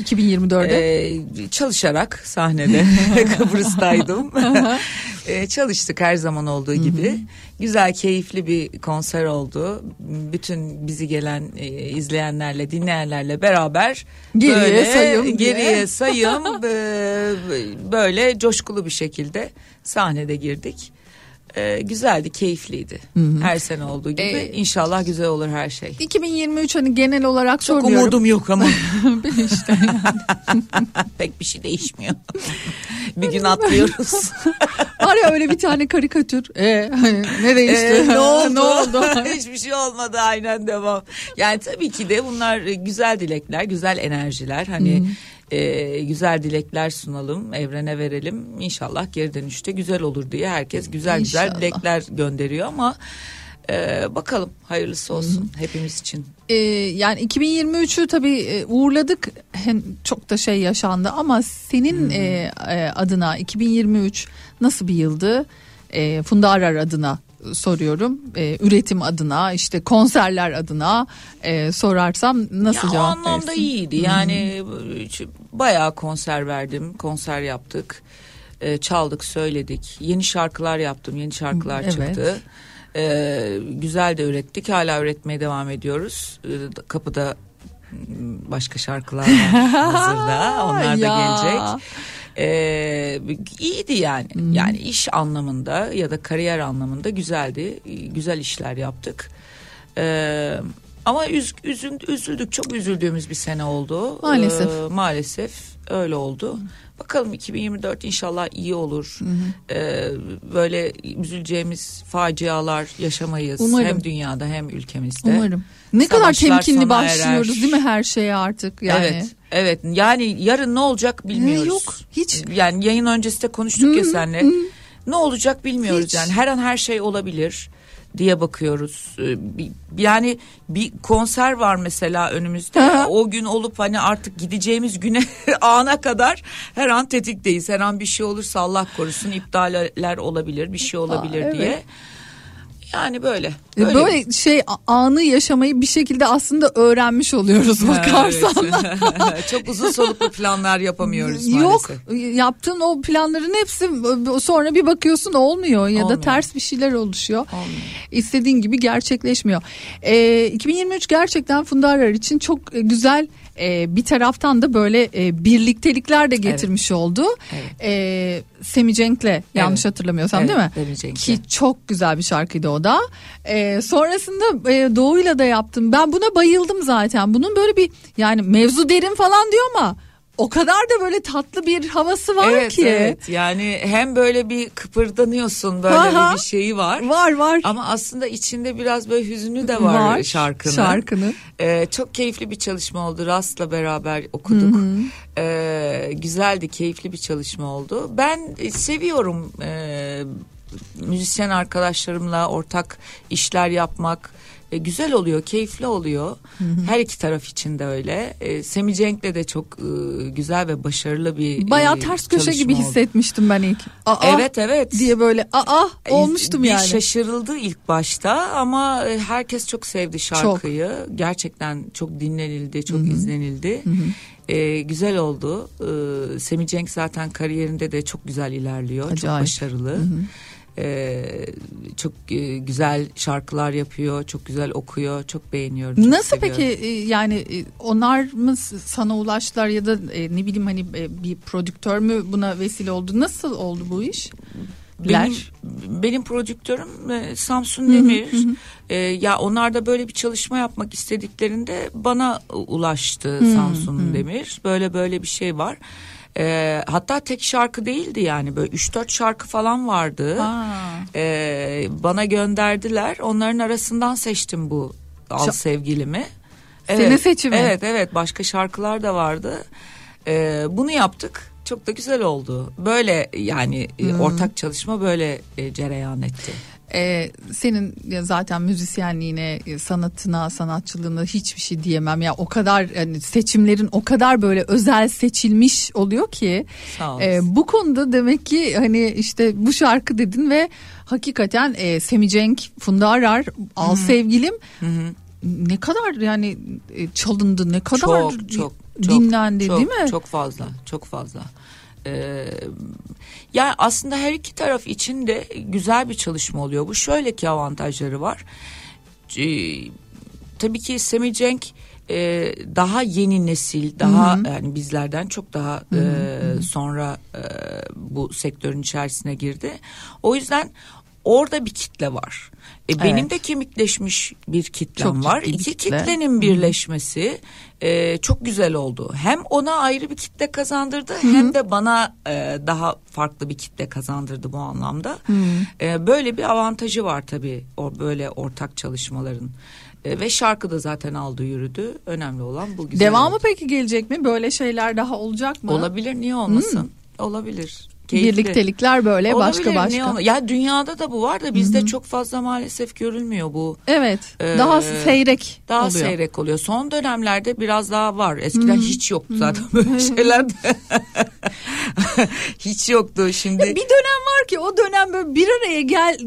2024'e. Ee, çalışarak sahnede Kıbrıs'taydım. Ee, çalıştık her zaman olduğu gibi. Güzel, keyifli bir konser oldu. Bütün bizi gelen e, izleyenlerle, dinleyenlerle beraber Geriye böyle sayım diye. geriye sayım e, böyle coşkulu bir şekilde sahnede girdik. Ee, güzeldi, keyifliydi. Her sene olduğu gibi. Ee, İnşallah güzel olur her şey. 2023 hani genel olarak Çok sormuyorum. umudum yok ama. işte Pek bir şey değişmiyor. bir gün atlıyoruz. Var ya öyle bir tane karikatür. E, ne değişti? Ee, ne oldu? ne oldu? Hiçbir şey olmadı aynen devam. Yani tabii ki de bunlar e, güzel dilekler, güzel enerjiler. Hani e, güzel dilekler sunalım, evrene verelim. İnşallah geri dönüşte güzel olur diye herkes güzel güzel İnşallah. dilekler gönderiyor ama e, bakalım hayırlısı olsun hepimiz için. Ee, yani 2023'ü tabii e, uğurladık. Hem çok da şey yaşandı ama senin e, e, adına 2023 nasıl bir yıldı? E, Funda Arar adına soruyorum. E, üretim adına, işte konserler adına e, sorarsam nasıl ya, o cevap anlamda verirsin? iyiydi. Yani e, bayağı konser verdim. Konser yaptık. E, çaldık, söyledik. Yeni şarkılar yaptım. Yeni şarkılar Evet. çıktı. E, güzel de ürettik. Hala üretmeye devam ediyoruz. E, kapıda başka şarkılar var hazırda. Onlar da gelecek. Ee, iyiydi yani. Yani iş anlamında ya da kariyer anlamında güzeldi. Güzel işler yaptık. Ee, ama üz, üzün, üzüldük. Çok üzüldüğümüz bir sene oldu. Maalesef. Ee, maalesef öyle oldu. Bakalım 2024 inşallah iyi olur. Ee, böyle üzüleceğimiz facialar yaşamayız. Umarım. Hem dünyada hem ülkemizde. Umarım. Ne kadar Savaşlar temkinli sona başlıyoruz erer. değil mi her şeye artık yani. Evet. Evet. Yani yarın ne olacak bilmiyoruz. Ee, yok, hiç. Yani yayın öncesi de konuştuk ya seninle. Ne olacak bilmiyoruz Hiç. yani. Her an her şey olabilir diye bakıyoruz. Ee, Yani bir konser var mesela önümüzde. O gün olup hani artık gideceğimiz güne ana kadar her an tetikteyiz. Her an bir şey olursa Allah korusun iptaller olabilir, bir şey olabilir evet. diye. Yani böyle. E, Böyle, şey a- anı yaşamayı bir şekilde aslında öğrenmiş oluyoruz bakarsan. Evet. Çok uzun soluklu planlar yapamıyoruz Yok maalesef. yaptığın o planların hepsi sonra bir bakıyorsun olmuyor ya da Olmuyor. ters bir şeyler oluşuyor. Olmuyor. İstediğin gibi gerçekleşmiyor. Ee, 2023 gerçekten Funda Arar için çok e, güzel e, bir taraftan da böyle e, birliktelikler de getirmiş oldu. Evet. E, Semi Cenk'le yanlış hatırlamıyorsam Evet, değil mi? Semi Cenk'le. Ki çok güzel bir şarkıydı o da. E, sonrasında e, Doğu'yla da yaptım. Ben buna bayıldım zaten. Bunun böyle bir yani mevzu derin falan diyor ama o kadar da böyle tatlı bir havası var evet, ki. Evet yani hem böyle bir kıpırdanıyorsun böyle Aha. bir şeyi var. Var var. Ama aslında içinde biraz böyle hüzünlü de var, Var, şarkının. şarkının. Ee, çok keyifli bir çalışma oldu. Rast'la beraber okuduk. Ee, güzeldi, keyifli bir çalışma oldu. Ben e, seviyorum e, müzisyen arkadaşlarımla ortak işler yapmak. E, güzel oluyor, keyifli oluyor. Her iki taraf için de öyle. E, Semi Cenk'le de çok e, güzel ve başarılı bir Bayağı e, ters köşe gibi oldu. hissetmiştim ben ilk. Aa, Evet evet. diye böyle aa olmuştum bir yani. şaşırıldı ilk başta ama e, herkes çok sevdi şarkıyı. Gerçekten çok dinlenildi, çok izlenildi. E, güzel oldu. E, Semi Cenk zaten kariyerinde de çok güzel ilerliyor. Çok Acayip. başarılı. E, çok e, güzel şarkılar yapıyor, çok güzel okuyor, çok beğeniyorum. çok Nasıl seviyorum. peki e, yani e, onlar mı sana ulaştılar ya da e, ne bileyim hani e, bir prodüktör mü buna vesile oldu? Nasıl oldu bu iş? Benim, benim prodüktörüm e, Samsun Demir. E, ya onlar da böyle bir çalışma yapmak istediklerinde bana ulaştı Samsun Demir. Böyle böyle bir şey var. E, hatta tek şarkı değildi yani böyle 3-4 şarkı falan vardı. E, bana gönderdiler. Onların arasından seçtim bu Al Şa- Sevgilimi. Senin seçimi. Evet evet başka şarkılar da vardı. E, bunu yaptık. Çok da güzel oldu. Böyle yani e, ortak çalışma böyle e, cereyan etti. E, senin ya zaten müzisyenliğine, e, sanatına, sanatçılığına hiçbir şey diyemem. Ya o kadar yani seçimlerin o kadar böyle özel seçilmiş oluyor ki. E, bu konuda demek ki hani işte bu şarkı dedin ve hakikaten e, Semi Cenk, Funda Arar, Al Sevgilim ne kadar yani e, çalındı, ne kadar çok çok dinlendi çok, değil mi? Çok fazla, çok fazla. Ee, yani aslında her iki taraf için de güzel bir çalışma oluyor. Bu şöyle ki avantajları var. Ee, tabii ki Semi Cenk e, daha yeni nesil, daha yani bizlerden çok daha e, sonra e, bu sektörün içerisine girdi. O yüzden orada bir kitle var. E, benim Evet. de kemikleşmiş bir kitlem Çok var. İki kitle. kitlenin birleşmesi e, çok güzel oldu. Hem ona ayrı bir kitle kazandırdı hem de bana e, daha farklı bir kitle kazandırdı bu anlamda. E, böyle bir avantajı var tabii o böyle ortak çalışmaların. E, ve şarkı da zaten aldı yürüdü. Önemli olan bu güzel. Devamı oldu. peki gelecek mi? Böyle şeyler daha olacak mı? olabilir niye olmasın? Olabilir. Keyifli. Birliktelikler böyle başka Olabilir, niye başka. olma- Ya dünyada da bu var da bizde çok fazla maalesef görülmüyor bu. Evet. Ee, daha seyrek Daha oluyor. seyrek oluyor. Son dönemlerde biraz daha var. Eskiden hiç yoktu zaten böyle şeyler. hiç yoktu şimdi. Ya bir dönem var ki o dönem böyle bir araya gel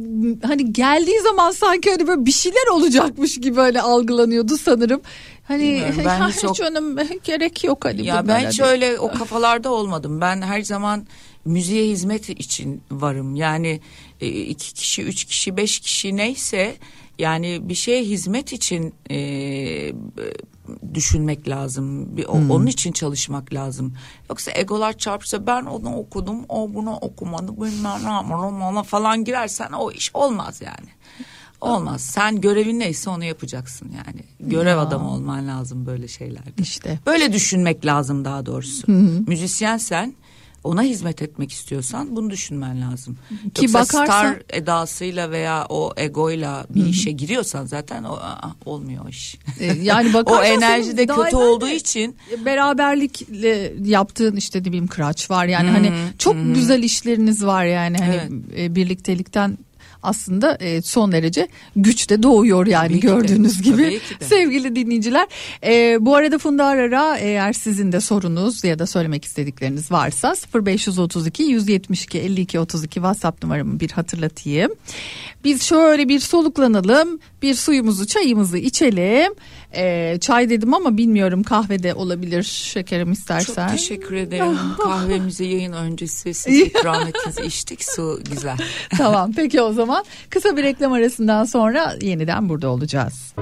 hani geldiği zaman sanki hani böyle bir şeyler olacakmış gibi öyle algılanıyordu sanırım. Hani Bilmiyorum, ben hiç hiç o- önüm gerek yok hani ya ben hiç öyle o kafalarda olmadım. Ben her zaman müziğe hizmet için varım. Yani e, iki kişi, üç kişi, beş kişi neyse Yani bir şeye hizmet için e, düşünmek lazım. Bir, o- Onun için çalışmak lazım. Yoksa egolar çarpsa ben onu okudum, o bunu okumadı, bilmem ne yapmadım falan girersen o iş olmaz yani. Olmaz. Sen görevin neyse onu yapacaksın yani. Görev Ya. adamı olman lazım böyle şeylerde. İşte. Böyle düşünmek lazım daha doğrusu. Müzisyensen ona hizmet etmek istiyorsan bunu düşünmen lazım. Ki Yoksa bakarsan- star edasıyla veya o egoyla bir işe giriyorsan zaten o aa, olmuyor iş. E, yani o enerji de kötü olduğu için beraberlikle yaptığın işte ne bileyim kıraç var. Yani hani çok güzel işleriniz var yani. Hani e, birliktelikten aslında e, son derece güç de doğuyor yani Tabii ki de, gördüğünüz gibi tabii sevgili dinleyiciler. E, bu arada Funda Arar'a eğer sizin de sorunuz ya da söylemek istedikleriniz varsa 0532 172 52 32 WhatsApp numaramı bir hatırlatayım. Biz şöyle bir soluklanalım, bir suyumuzu, çayımızı içelim. E, çay dedim ama bilmiyorum kahvede olabilir şekerim istersen. çok teşekkür ederim. Kahvemizi yayın öncesi siz ikram ettiniz. içtik su güzel. tamam peki o zaman kısa bir reklam arasından sonra yeniden burada olacağız.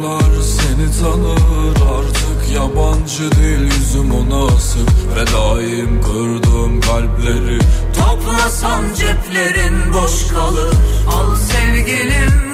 Sokaklar seni tanır Artık yabancı değil yüzüm ona asık Ve daim kırdığım kalpleri Toplasan ceplerin boş kalır. Al sevgilim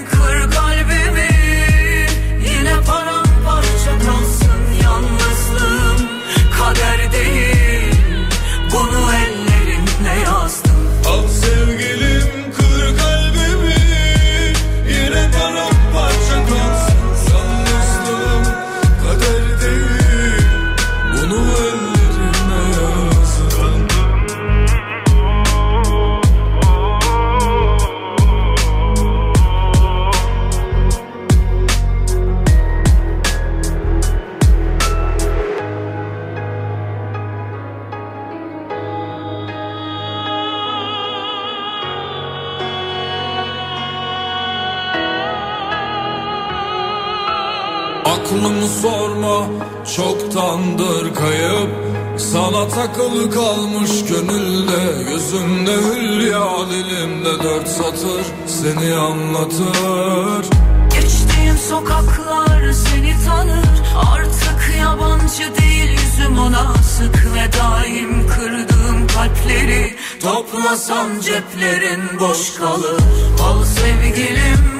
Takılı kalmış gönülde Yüzümde hülya dilimde dört satır Seni anlatır. Geçtiğim sokaklar seni tanır Artık yabancı değil yüzüm ona. Sık Ve daim kırdığım kalpleri Toplasan ceplerin boş kalır. Al sevgilim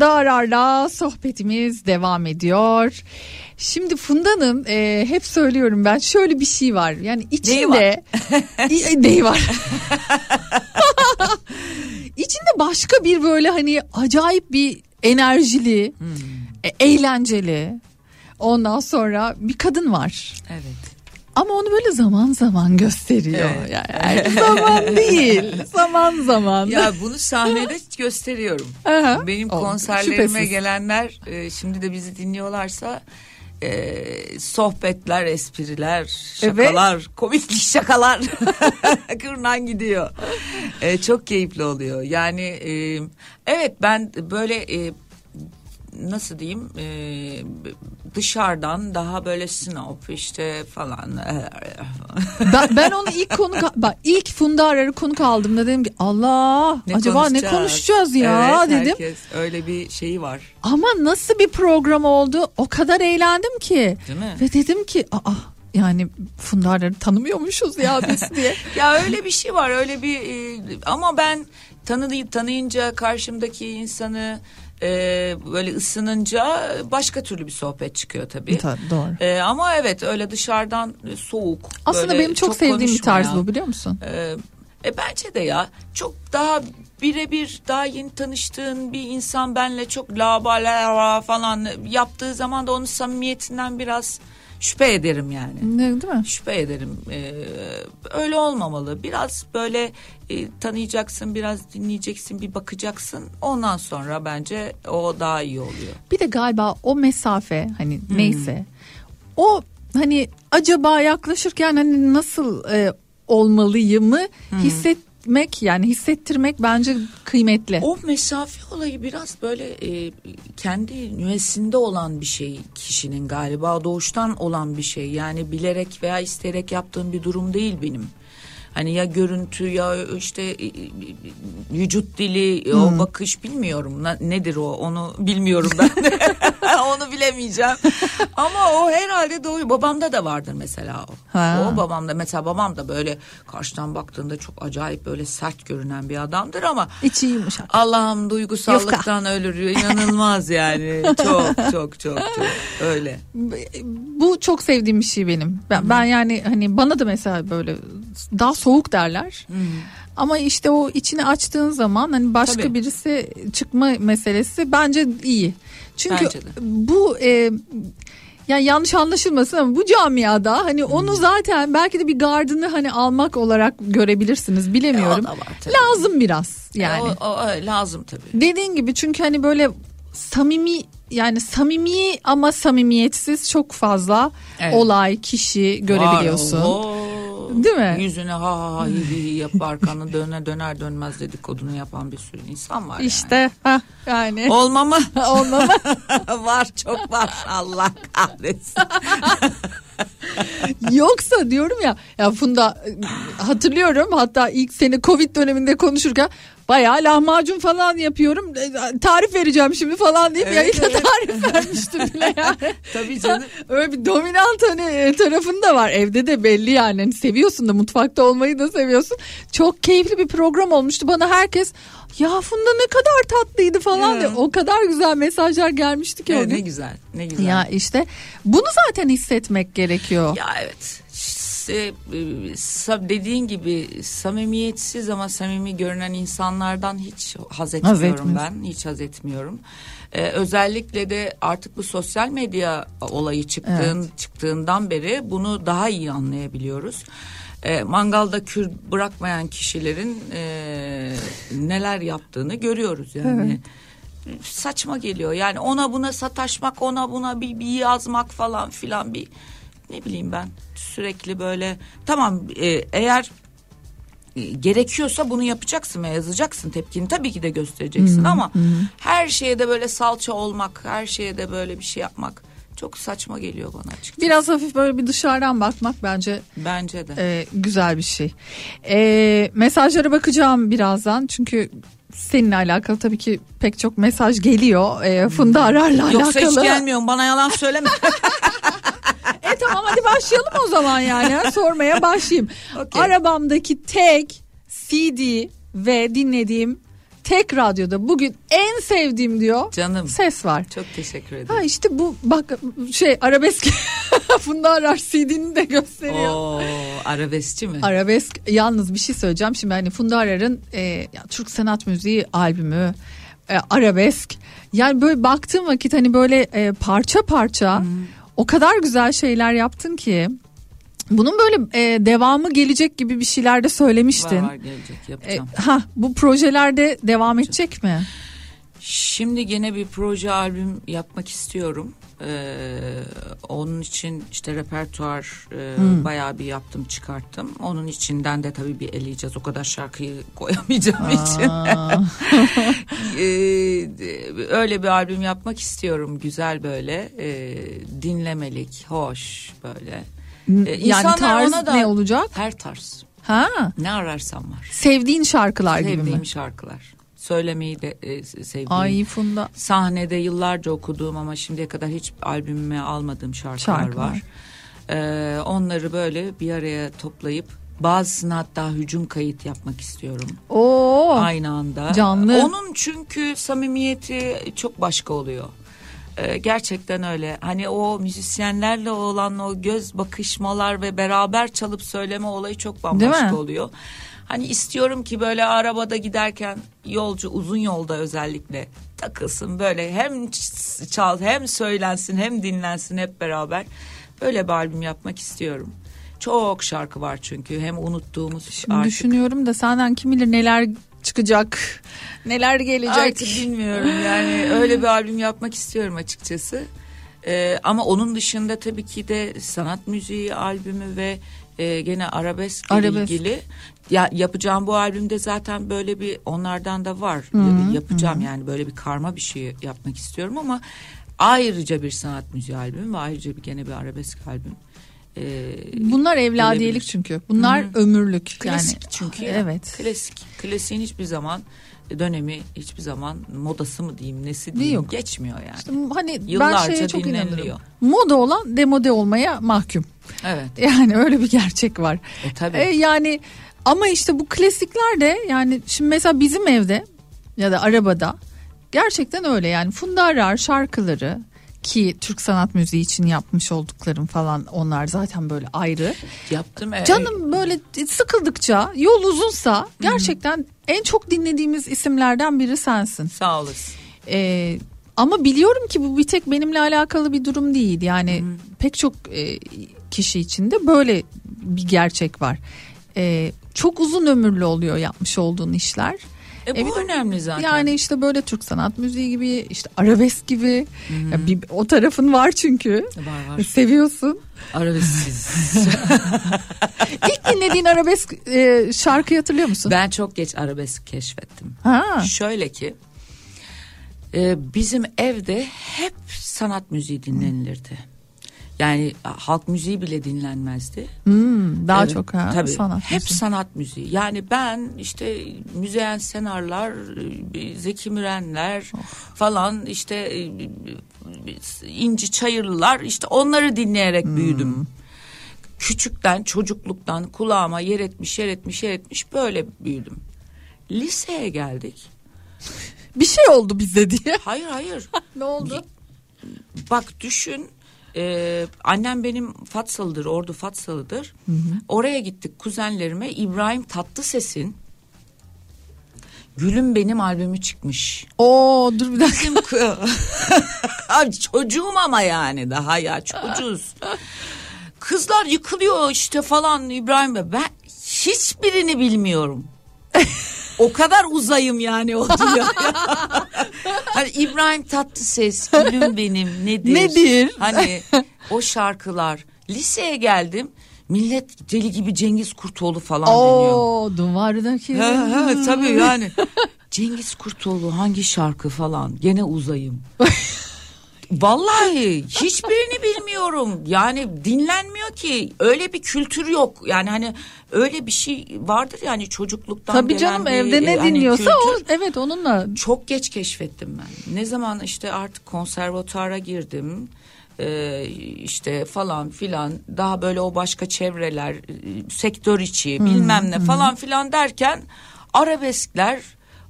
Funda Arar'la sohbetimiz devam ediyor. Şimdi Funda'nın e, hep söylüyorum ben şöyle bir şey var. Yani içinde İ- neyi var? içinde başka bir böyle hani acayip bir enerjili, e, eğlenceli. Ondan sonra bir kadın var. Evet. Ama onu böyle zaman zaman gösteriyor. Evet. Yani her zaman değil. Zaman zaman. Ya bunu sahnede gösteriyorum. Aha. Benim O, konserlerime şüphesiz. gelenler e, şimdi de bizi dinliyorlarsa e, sohbetler, espriler, şakalar, komik şakalar kırnan gidiyor. E, çok keyifli oluyor. Yani e, evet ben böyle e, nasıl diyeyim e, dışarıdan daha böyle snob işte falan ben, ben onu ilk konu bak ilk Funda Arar'ı konuk aldığımda dedim ki Allah Ne acaba ne konuşacağız? konuşacağız ya Evet, dedim. Herkes öyle bir şeyi var. Ama nasıl bir program oldu? O kadar eğlendim ki. Değil mi? Ve dedim ki aa yani Funda Arar'ı tanımıyormuşuz ya biz diye. ya öyle bir şey var öyle bir e, ama ben tanıdı, tanıyınca karşımdaki insanı e, böyle ısınınca başka türlü bir sohbet çıkıyor tabii. Tabii, doğru. E, ama evet öyle dışarıdan soğuk. Aslında benim çok, sevdiğim bir tarz bu biliyor musun? E, e, bence de ya çok daha birebir daha yeni tanıştığın bir insan benle çok la falan yaptığı zaman da onun samimiyetinden biraz şüphe ederim yani. Ne değil mi? Şüphe ederim. Ee, öyle olmamalı. Biraz böyle e, tanıyacaksın, biraz dinleyeceksin, bir bakacaksın. Ondan sonra bence o daha iyi oluyor. Bir de galiba o mesafe hani neyse o hani acaba yaklaşırken hani nasıl e, olmalıyımı hissetmek yani hissettirmek bence kıymetli. O mesafe olayı biraz böyle e, kendi nüvesinde olan bir şey kişinin galiba doğuştan olan bir şey. Yani bilerek veya isteyerek yaptığım bir durum değil benim. Hani ya görüntü ya işte e, e, vücut dili o bakış bilmiyorum. Na- nedir o? Onu bilmiyorum ben onu bilemeyeceğim. Ama o herhalde doğru. Babamda da vardır mesela o. Ha. o babamda mesela babam da böyle karşıdan baktığında çok acayip böyle sert görünen bir adamdır ama İçi yumuşak. Allah'ım duygusallıktan ölür. İnanılmaz yani. Çok çok çok çok. Öyle. Bu çok sevdiğim bir şey benim. Ben, ben yani hani bana da mesela böyle daha soğuk derler. Ama işte o içini açtığın zaman hani başka Tabii. birisi çıkma meselesi bence iyi. Çünkü Bence bu e, yani yanlış anlaşılmasın ama bu camiada hani onu zaten belki de bir gardını hani almak olarak görebilirsiniz bilemiyorum. E, var tabii. Lazım biraz yani. o, o, o lazım tabii Dediğin gibi çünkü hani böyle samimi yani samimi ama samimiyetsiz çok fazla Evet. olay kişi görebiliyorsun. Var, Değil mi? Yüzüne ha ha ha hi hi hi yapıp arkanı döner döner dönmez dedikodunu yapan bir sürü insan var İşte ha yani. yani. Olma mı? Olma mı? var çok var Allah kahretsin. Yoksa diyorum ya ya Funda hatırlıyorum hatta ilk seni Covid döneminde konuşurken bayağı lahmacun falan yapıyorum. E, Tarif vereceğim şimdi falan deyip Evet, yayında evet. tarif vermiştim bile yani. Tabii canım. Öyle bir dominant hani e, tarafın da var. Evde de belli yani. Hani seviyorsun da mutfakta olmayı da seviyorsun. Çok keyifli bir program olmuştu. Bana herkes ya Funda ne kadar tatlıydı falan Ya. diye. O kadar güzel mesajlar gelmişti ki Evet, ne güzel ne güzel. Ya işte bunu zaten hissetmek gerekiyor. Ya evet. E, dediğin gibi samimiyetsiz ama samimi görünen insanlardan hiç haz etmiyorum etmiyorsun. ben. Hiç haz etmiyorum. Ee, özellikle de artık bu sosyal medya olayı çıktığın, çıktığından beri bunu daha iyi anlayabiliyoruz. Ee, mangalda kür bırakmayan kişilerin e, neler yaptığını görüyoruz yani. Saçma geliyor. Yani ona buna sataşmak ona buna bir, bir yazmak falan filan bir ne bileyim ben sürekli böyle. Tamam e, eğer e, gerekiyorsa bunu yapacaksın ve yazacaksın tepkini. Tabii ki de göstereceksin ama her şeye de böyle salça olmak her şeye de böyle bir şey yapmak çok saçma geliyor bana açıkçası. Biraz hafif böyle bir dışarıdan bakmak bence Bence de. e, güzel bir şey. E, mesajlara bakacağım birazdan çünkü seninle alakalı tabii ki pek çok mesaj geliyor. E, Funda Arar'la Yoksa alakalı. hiç gelmiyorum bana yalan söyleme. E tamam hadi başlayalım o zaman yani. Sormaya başlayayım. Okey. Arabamdaki tek CD ve dinlediğim tek radyoda bugün en sevdiğim diyor. Canım. Ses var. Çok teşekkür ederim. Ha işte bu bak şey arabesk Funda Arar CD'ni de gösteriyor. Oo, arabeskçi mi? Arabesk yalnız bir şey söyleyeceğim. Şimdi hani Funda Arar'ın e, Türk Sanat Müziği albümü e, arabesk. Yani böyle baktığım vakit hani böyle e, parça parça o kadar güzel şeyler yaptın ki Bunun böyle e, devamı gelecek gibi bir şeyler de söylemiştin. Var var gelecek E, yapacağım. ha bu projelerde devam edecek mi? Şimdi gene bir proje albüm yapmak istiyorum. Ee, onun için işte repertuar e, Hmm. bayağı bir yaptım çıkarttım. Onun içinden de tabii bir eleyeceğiz. O kadar şarkıyı koyamayacağım için. Aa. Ee, öyle bir albüm yapmak istiyorum. Güzel böyle e, dinlemelik, hoş böyle. Ee, yani insanlar tarz ona da- ne olacak? Her tarz. Ha Ne ararsan var. sevdiğin şarkılar gibi Sevdiğim mi? şarkılar. Söylemeyi de e, sevdiğim. Ay Funda. Sahnede yıllarca okuduğum ama şimdiye kadar hiç albümüme almadığım şarkılar, Şarkılar. var. Ee, onları böyle bir araya toplayıp bazısına hatta hücum kayıt yapmak istiyorum. Oo. Aynı anda. Canlı. Onun çünkü samimiyeti çok başka oluyor. Ee, gerçekten öyle. Hani o müzisyenlerle olan o göz bakışmalar ve beraber çalıp söyleme olayı çok bambaşka oluyor. Hani istiyorum ki böyle arabada giderken yolcu uzun yolda özellikle takılsın böyle hem çal hem söylensin hem dinlensin hep beraber. Böyle bir albüm yapmak istiyorum. Çok şarkı var çünkü hem unuttuğumuz Şimdi artık düşünüyorum da senden kim bilir neler çıkacak. Neler gelecek. Artık bilmiyorum yani öyle bir albüm yapmak istiyorum açıkçası. Ee, ama onun dışında tabii ki de sanat müziği albümü ve e, gene arabesk Arabesk. ilgili ya yapacağım bu albümde zaten böyle bir onlardan da var Hı hı, yapacağım yani böyle bir karma bir şey yapmak istiyorum ama ayrıca bir sanat müziği albümü ve ayrıca bir gene bir arabesk albüm. Ee, Bunlar evladiyelik gelebilir. çünkü. Bunlar Hı hı. ömürlük. Klasik yani. çünkü. ya. Evet. Klasik. Klasiğin hiçbir zaman dönemi hiçbir zaman modası mı diyeyim nesi diyeyim yok. geçmiyor yani. İşte hani ben Yıllarca şeye çok inanırım. Moda olan demode olmaya mahkum. Evet. Yani öyle bir gerçek var. E, tabii. E, yani ama işte bu klasikler de yani şimdi mesela bizim evde ya da arabada gerçekten öyle yani Funda Arar şarkıları ki Türk sanat müziği için yapmış olduklarım falan onlar zaten böyle ayrı. Yaptım. e, Canım böyle sıkıldıkça yol uzunsa gerçekten en çok dinlediğimiz isimlerden biri sensin. Sağ olasın. Ee, ama biliyorum ki bu bir tek benimle alakalı bir durum değil. Yani pek çok e, kişi içinde böyle bir gerçek var. Ee, çok uzun ömürlü oluyor yapmış olduğun işler. E, bu de- önemli zaten. Yani işte böyle Türk sanat müziği gibi işte arabesk gibi Ya bir, o tarafın var çünkü. Var var. Seviyorsun. Arabesksiz. İlk dinlediğin arabesk e, şarkıyı hatırlıyor musun? ben çok geç arabesk keşfettim. Ha. Şöyle ki e, bizim evde hep sanat müziği dinlenilirdi. Yani halk müziği bile dinlenmezdi. Hmm, daha Evet, çok ha, tabii. sanat Hep müziği. sanat müziği. Yani ben işte Müzeyyen Senarlar, e, Zeki Mürenler falan işte e, İnci Çayırlılar işte onları dinleyerek Hmm. büyüdüm. Küçükten çocukluktan kulağıma yer etmiş yer etmiş yer etmiş böyle büyüdüm. Liseye geldik. Bir şey oldu bize diye. Hayır hayır. ne oldu? Bak düşün e, annem benim Fatsalı'dır ordu Fatsalı'dır. Oraya gittik kuzenlerime İbrahim Tatlıses'in Gülüm Benim albümü çıkmış. Oo dur bir dakika. Abi çocuğum ama yani daha ya çocuğuz. Kızlar yıkılıyor işte falan İbrahim Bey. Ben hiçbirini bilmiyorum. o kadar uzayım yani o dünyaya. hani İbrahim Tatlıses, gülüm benim nedir? Nedir? Hani o şarkılar. Liseye geldim. Millet deli gibi Cengiz Kurtoğlu falan deniyor. Oo duvardaki. Ha, ha, tabii yani. Cengiz Kurtoğlu hangi şarkı falan gene uzayım. Vallahi hiçbirini bilmiyorum. Yani dinlenmiyor ki. Öyle bir kültür yok. Yani hani öyle bir şey vardır yani çocukluktan Tabii gelen canım bir, evde ne e, hani dinliyorsa o kültür. evet onunla. Çok geç keşfettim ben. Ne zaman işte artık konservatuara girdim. Ee, işte falan filan daha böyle o başka çevreler e, sektör içi bilmem ne falan filan derken arabeskler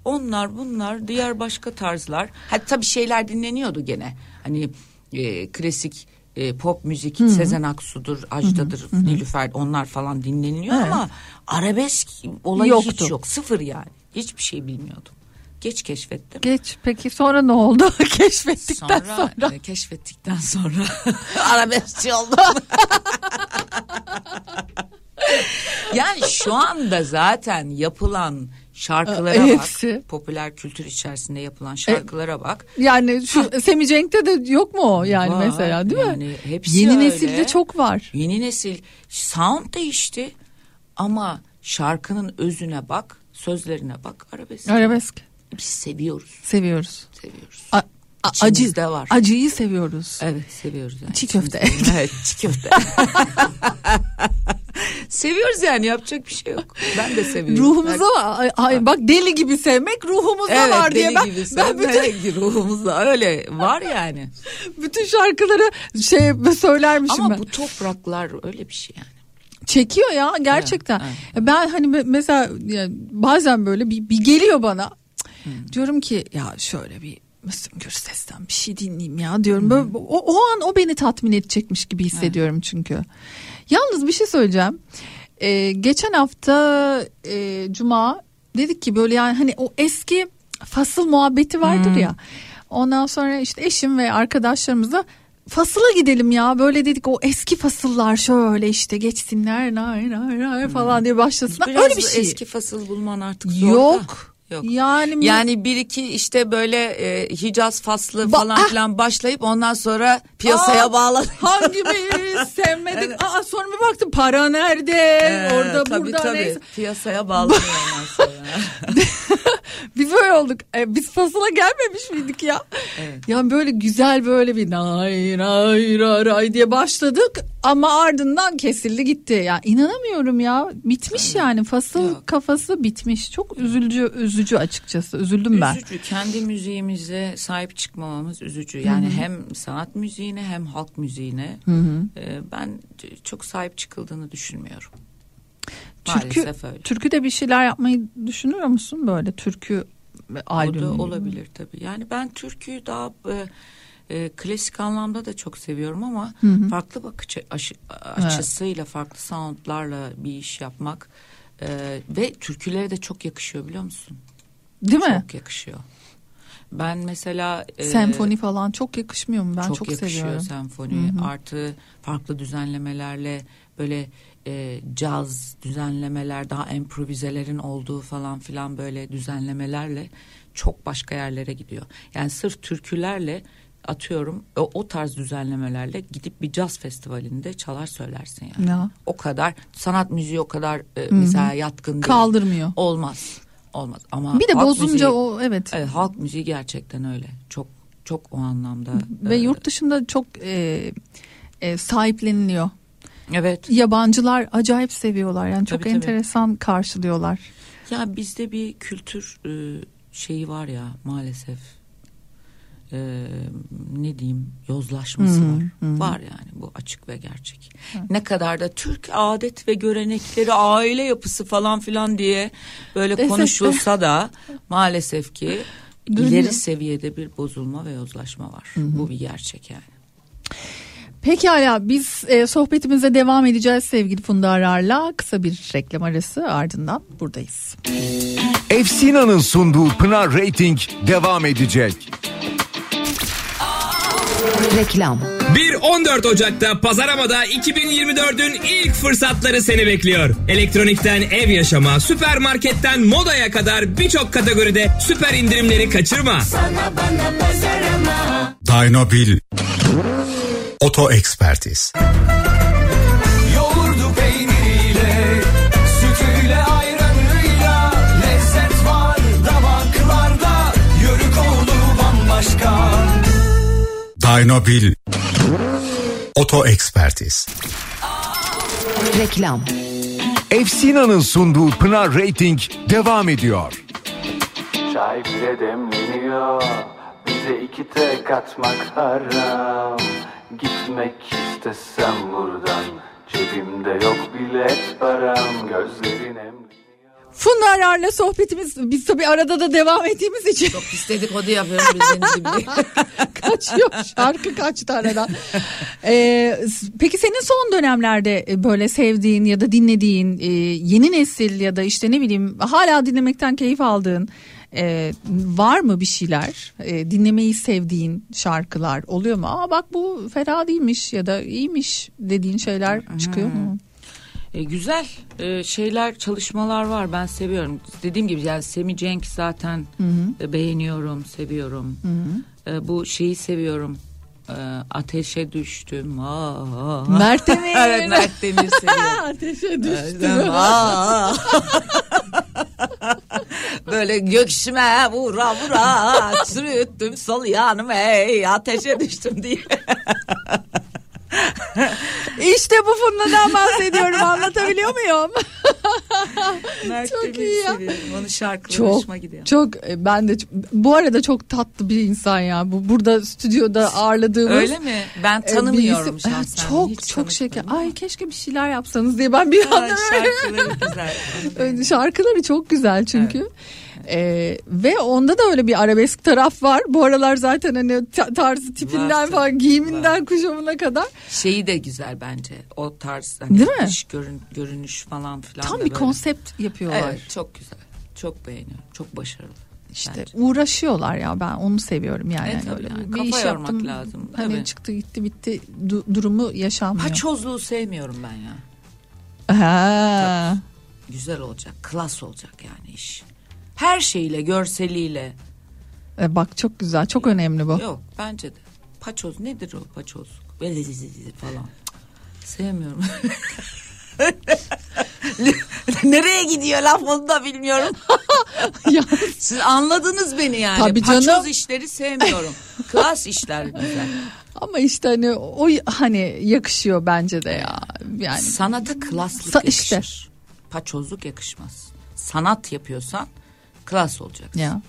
onlar bunlar diğer başka tarzlar ha tabii şeyler dinleniyordu gene hani e, klasik e, pop müzik Sezen Aksu'dur Ajda'dır Nilüfer onlar falan dinleniliyor Evet. ama arabesk olayı Yoktu. hiç yok sıfır yani hiçbir şey bilmiyordum geç keşfettim Geç peki sonra ne oldu? Keşfettikten sonra. sonra, e, keşfettikten sonra arabeskçi oldum. Yani şu anda zaten yapılan şarkılara bak. hepsi. Popüler kültür içerisinde yapılan şarkılara bak. Yani şu Semi Cenk'te de yok mu o yani Var. mesela değil mi? Yani hepsi Yeni öyle. nesilde çok var. Yeni nesil sound değişti ama şarkının özüne bak, sözlerine bak arabesk. Arabesk Biz seviyoruz. Acı Seviyoruz. A- a- acı İçimizde var. acıyı seviyoruz. Evet seviyoruz yani. Çiğ köfte. Evet çiğ köfte. seviyoruz yani yapacak bir şey yok. Ben de seviyorum. Ruhumuza var. Ay, ay, bak deli gibi sevmek ruhumuzda Evet, var diye ben, gibi ben bütün, ruhumuzda öyle var yani. bütün şarkıları şey söylermişim Ama ben. bu topraklar öyle bir şey yani. Çekiyor ya gerçekten. Ya Ben hani me- mesela ya bazen böyle bir, bir geliyor bana. Cık, Diyorum ki ya şöyle bir Müslüm Gürses'ten bir şey dinleyeyim ya diyorum. Böyle, o, o an o beni tatmin edecekmiş gibi hissediyorum çünkü. Yalnız bir şey söyleyeceğim. Ee, geçen hafta e, Cuma dedik ki böyle yani hani o eski fasıl muhabbeti vardır ya. Ondan sonra işte eşim ve arkadaşlarımızla fasıla gidelim ya böyle dedik o eski fasıllar şöyle işte geçsinler nay nay nay falan diye başlasınlar. Biraz Öyle bir şey. eski fasıl bulman artık zor da. Yok. Yani Yani bir iki işte böyle e, Hicaz faslı Ba- falan ah! filan başlayıp ondan sonra piyasaya Aa, bağlan. Hangimiz sevmedik? Aa sonra bir baktım para nerede? Ee, Orada tabii, burada tabii. neyse. Piyasaya bağlanıyor ondan sonra. Biz böyle olduk. E, biz fasıla gelmemiş miydik ya? Evet. Yani böyle güzel böyle bir nay nay ray diye başladık ama ardından kesildi gitti. Ya inanamıyorum ya. Bitmiş yani fasıl Yok. kafası bitmiş. Çok üzücü üzücü açıkçası. Üzüldüm ben. Üzücü. Kendi müziğimize sahip çıkmamamız üzücü. Yani hem sanat müziğine hem halk müziğine e, ben çok sahip çıkıldığını düşünmüyorum. Türkü, Maalesef öyle. türküde bir şeyler yapmayı düşünüyor musun böyle türkü O da albümü? olabilir tabii. Yani ben türküyü daha e, e, klasik anlamda da çok seviyorum ama farklı bakış aşı- açısıyla, farklı soundlarla bir iş yapmak e, ve türkülere de çok yakışıyor biliyor musun? Değil mi? Çok yakışıyor. Ben mesela e, Senfoni falan çok yakışmıyor mu? Ben çok, çok, yakışıyor seviyorum. senfoni. Artı farklı düzenlemelerle böyle e, caz düzenlemeler daha improvizelerin olduğu falan filan böyle düzenlemelerle çok başka yerlere gidiyor. Yani sırf türkülerle atıyorum o, o tarz düzenlemelerle gidip bir caz festivalinde çalar söylersin yani. Ya. O kadar sanat müziği o kadar e, mesela yatkın değil. Kaldırmıyor. Olmaz. Olmaz ama Bir de bozunca müziği- o evet. Evet, halk müziği gerçekten öyle. Çok çok o anlamda. Ve e, yurt dışında çok e, e, sahipleniliyor. Evet. Yabancılar acayip seviyorlar. Yani çok Tabii, tabii. enteresan karşılıyorlar. Ya bizde bir kültür e, şeyi var ya maalesef. E, ne diyeyim yozlaşması var. Var yani bu açık ve gerçek. Ne kadar da Türk adet ve görenekleri aile yapısı falan filan diye böyle Desek de. konuşulsa da maalesef ki ileri seviyede bir bozulma ve yozlaşma var. Bu bir gerçek yani. Pekala biz e, sohbetimize devam edeceğiz sevgili Funda Arar'la. Kısa bir reklam arası ardından buradayız. Efsina'nın sunduğu Pınar Rating devam edecek. Reklam. 1-14 Ocak'ta Pazarama'da 2024'ün ilk fırsatları seni bekliyor. Elektronikten ev yaşama, süpermarketten modaya kadar birçok kategoride süper indirimleri kaçırma. Dynobil Oto Ekspertiz Dynobil Oto Ekspertiz. Reklam. Efsina'nın sunduğu Pınar Rating devam ediyor. Çay bile demleniyor. Bize iki tek atmak haram. Gitmek istesem buradan Cebimde yok bilet param. Gözlerin emri Funda Arar'la sohbetimiz biz tabii arada da devam ettiğimiz için Çok pis dedikodu yapıyoruz biz deniz gibi. kaçıyor şarkı kaçtı aradan. Ee, peki senin son dönemlerde e, böyle sevdiğin ya da dinlediğin e, yeni nesil ya da işte ne bileyim hala dinlemekten keyif aldığın e, var mı bir şeyler? E, dinlemeyi sevdiğin şarkılar oluyor mu? Aa bak bu fena değilmiş ya da iyiymiş dediğin şeyler çıkıyor mu? E, güzel e, şeyler çalışmalar var ben seviyorum. Dediğim gibi yani Semi Cenk zaten Hı hı. e, beğeniyorum seviyorum. Hı hı. E, bu şeyi seviyorum. E, ateşe düştüm. Aa. Mert Demir. evet Mert Demir seviyorum. Ateşe düştüm. Aa. Böyle göksüme vura vura sürüttüm sol yanım ey ateşe düştüm diye. İşte bu Funda'dan bahsediyorum anlatabiliyor muyum? Mert çok iyi ya. seviyorum. Onun şarkıları Çok hoşuma gidiyor. çok e, ben de bu arada çok tatlı bir insan ya. Bu burada stüdyoda ağırladığımız. Öyle mi? Ben e, tanımıyorum isim. şahsen. Evet, Çok Hiç çok şeker. Ay keşke bir şeyler yapsanız diye ben bir anda şarkıları güzel. Şarkıları çok güzel çünkü. Ee, ve onda da öyle bir arabesk taraf var. Bu aralar zaten hani ta- tarzı tipinden Var, falan giyiminden kuşamına kadar. Şeyi de güzel bence. O tarz hani Değil mi? dış görün, görünüş falan filan. Tam bir böyle. konsept yapıyorlar. Evet çok güzel. Çok beğeniyorum. Çok başarılı. İşte bence. uğraşıyorlar ya ben onu seviyorum yani. E, Hani tabii öyle yani. bir Kafa iş yormak yaptım, lazım, Hani tabii. çıktı gitti bitti du- durumu yaşanmıyor. Paçozluğu sevmiyorum ben ya. Ha. Güzel olacak. Klas olacak yani iş. Her şeyle, görseliyle. E, bak çok güzel çok önemli bu. Yok bence de. Paçoz nedir o? Böyle falan. Sevmiyorum. Nereye gidiyor laf onu da bilmiyorum. Siz anladınız beni yani. Tabii canım. Paçoz işleri sevmiyorum. Klas işler güzel. Ama işte hani o hani yakışıyor bence de ya. Yani Sanata klaslık Sa- işte. yakışır. Paçozluk yakışmaz. Sanat yapıyorsan klas olacak. ya.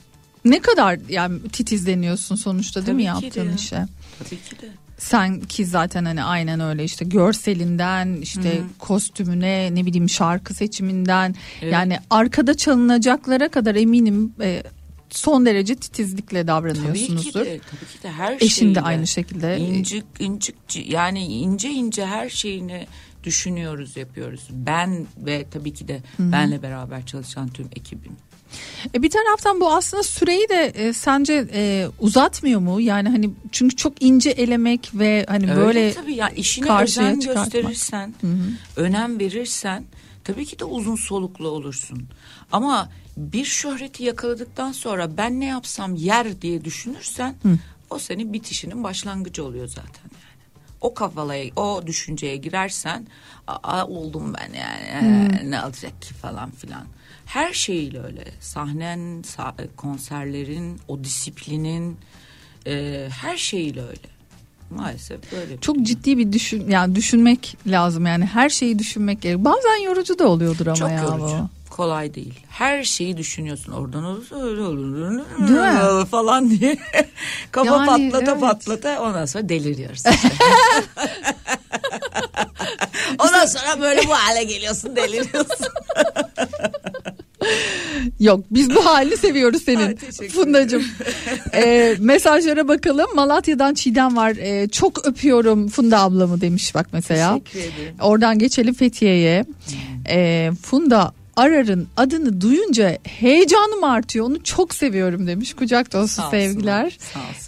Ne kadar yani titizleniyorsun sonuçta değil mi Tabii ki yaptığın de. işe? Tabii ki de. Sen ki zaten hani aynen öyle işte görselinden işte Hı hı. kostümüne ne bileyim şarkı seçiminden Evet. yani arkada çalınacaklara kadar eminim e, son derece titizlikle Tabii ki davranıyorsunuzdur. de, tabii ki de her Eşin de aynı şekilde. İncik, incik, yani ince ince her şeyini düşünüyoruz, yapıyoruz. Ben ve tabii ki de benle beraber çalışan tüm ekibim. E bir taraftan bu aslında süreyi de e, sence e, uzatmıyor mu? Yani hani çünkü çok ince elemek ve hani Öyle böyle tabii ya işine karşıya özen çıkartmak. gösterirsen, Hı hı. önem verirsen tabii ki de uzun soluklu olursun. Ama bir şöhreti yakaladıktan sonra ben ne yapsam yer diye düşünürsen Hı. o senin bitişinin başlangıcı oluyor zaten yani. O kafalaya, o düşünceye girersen Aa, oldum ben yani Hı. ne olacak ki falan filan. Her şeyiyle öyle. Sahnen, sa- konserlerin, o disiplinin e, her şeyiyle öyle. Maalesef böyle. çok ciddi bir düşün yani düşünmek lazım yani her şeyi düşünmek gerekiyor. Bazen yorucu da oluyordur ama Çok ya yorucu. bu. Kolay değil. Her şeyi düşünüyorsun. Oradan olursa öyle olur. Falan diye. Kafa Yani, patlata evet. patlata ondan sonra deliriyoruz. işte. ondan sonra böyle bu hale geliyorsun deliriyorsun. Yok biz bu halini seviyoruz senin Fundacığım. Ee, mesajlara bakalım. Malatya'dan Çiğdem var. Ee, çok öpüyorum Funda ablamı demiş bak mesela. Teşekkür ederim. Oradan geçelim Fethiye'ye. Ee, Funda Arar'ın adını duyunca heyecanım artıyor. Onu çok seviyorum demiş. Kucak dolusu sevgiler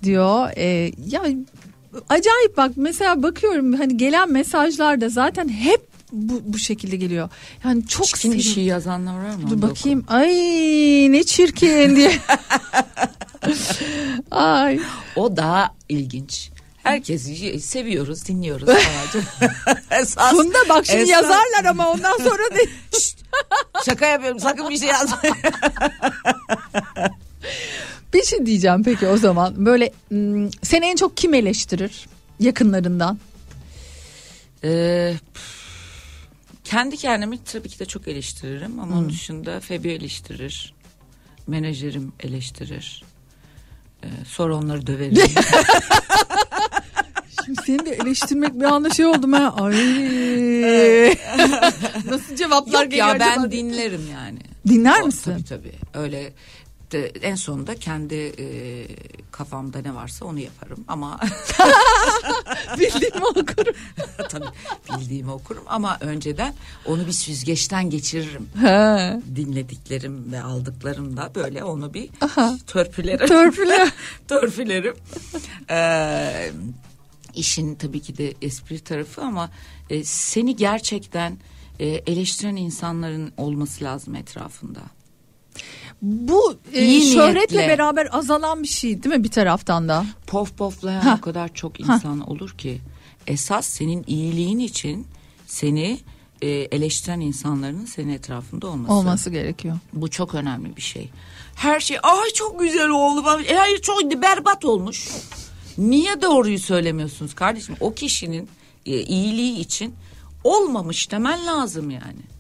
diyor. Ee, ya acayip bak mesela bakıyorum hani gelen mesajlarda zaten hep bu, bu şekilde geliyor. Yani çok Çirkin bir sevim- şey yazanlar var mı? Dur bakayım. Ay ne çirkin diye. Ay. O daha ilginç. Herkes seviyoruz, dinliyoruz. Sadece. Esas- Funda bak şimdi esas- yazarlar ama ondan sonra da Şaka yapıyorum sakın bir şey yazmayın. bir şey diyeceğim peki o zaman. Böyle seni en çok kim eleştirir yakınlarından? Ee, kendi kendimi tabii ki de çok eleştiririm ama Hmm. onun dışında Febi eleştirir. Menajerim eleştirir. Ee, sonra onları döverim. Şimdi seni de eleştirmek bir anda şey oldu ha. Ay. Nasıl cevaplar Yok geliyor ya ben acaba? dinlerim yani. Dinler O- misin? Tabii tabii. Öyle de, en sonunda kendi e, kafamda ne varsa onu yaparım ama bildiğimi okurum. tabii bildiğimi okurum ama önceden onu bir süzgeçten geçiririm. He. Dinlediklerim ve aldıklarımda böyle onu bir Aha. törpülerim. Törpüle. törpülerim. Ee, işin tabii ki de espri tarafı ama e, seni gerçekten e, eleştiren insanların olması lazım etrafında. Bu e, şöhretle niyetle. beraber azalan bir şey değil mi bir taraftan da? Pof poflayan Ha. o kadar çok insan olur ki esas senin iyiliğin için seni e, eleştiren insanların senin etrafında olması. Olması gerekiyor. Bu çok önemli bir şey. Her şey ay çok güzel oldu. E, hayır çok berbat olmuş. Niye doğruyu söylemiyorsunuz kardeşim? O kişinin e, iyiliği için olmamış demen lazım yani.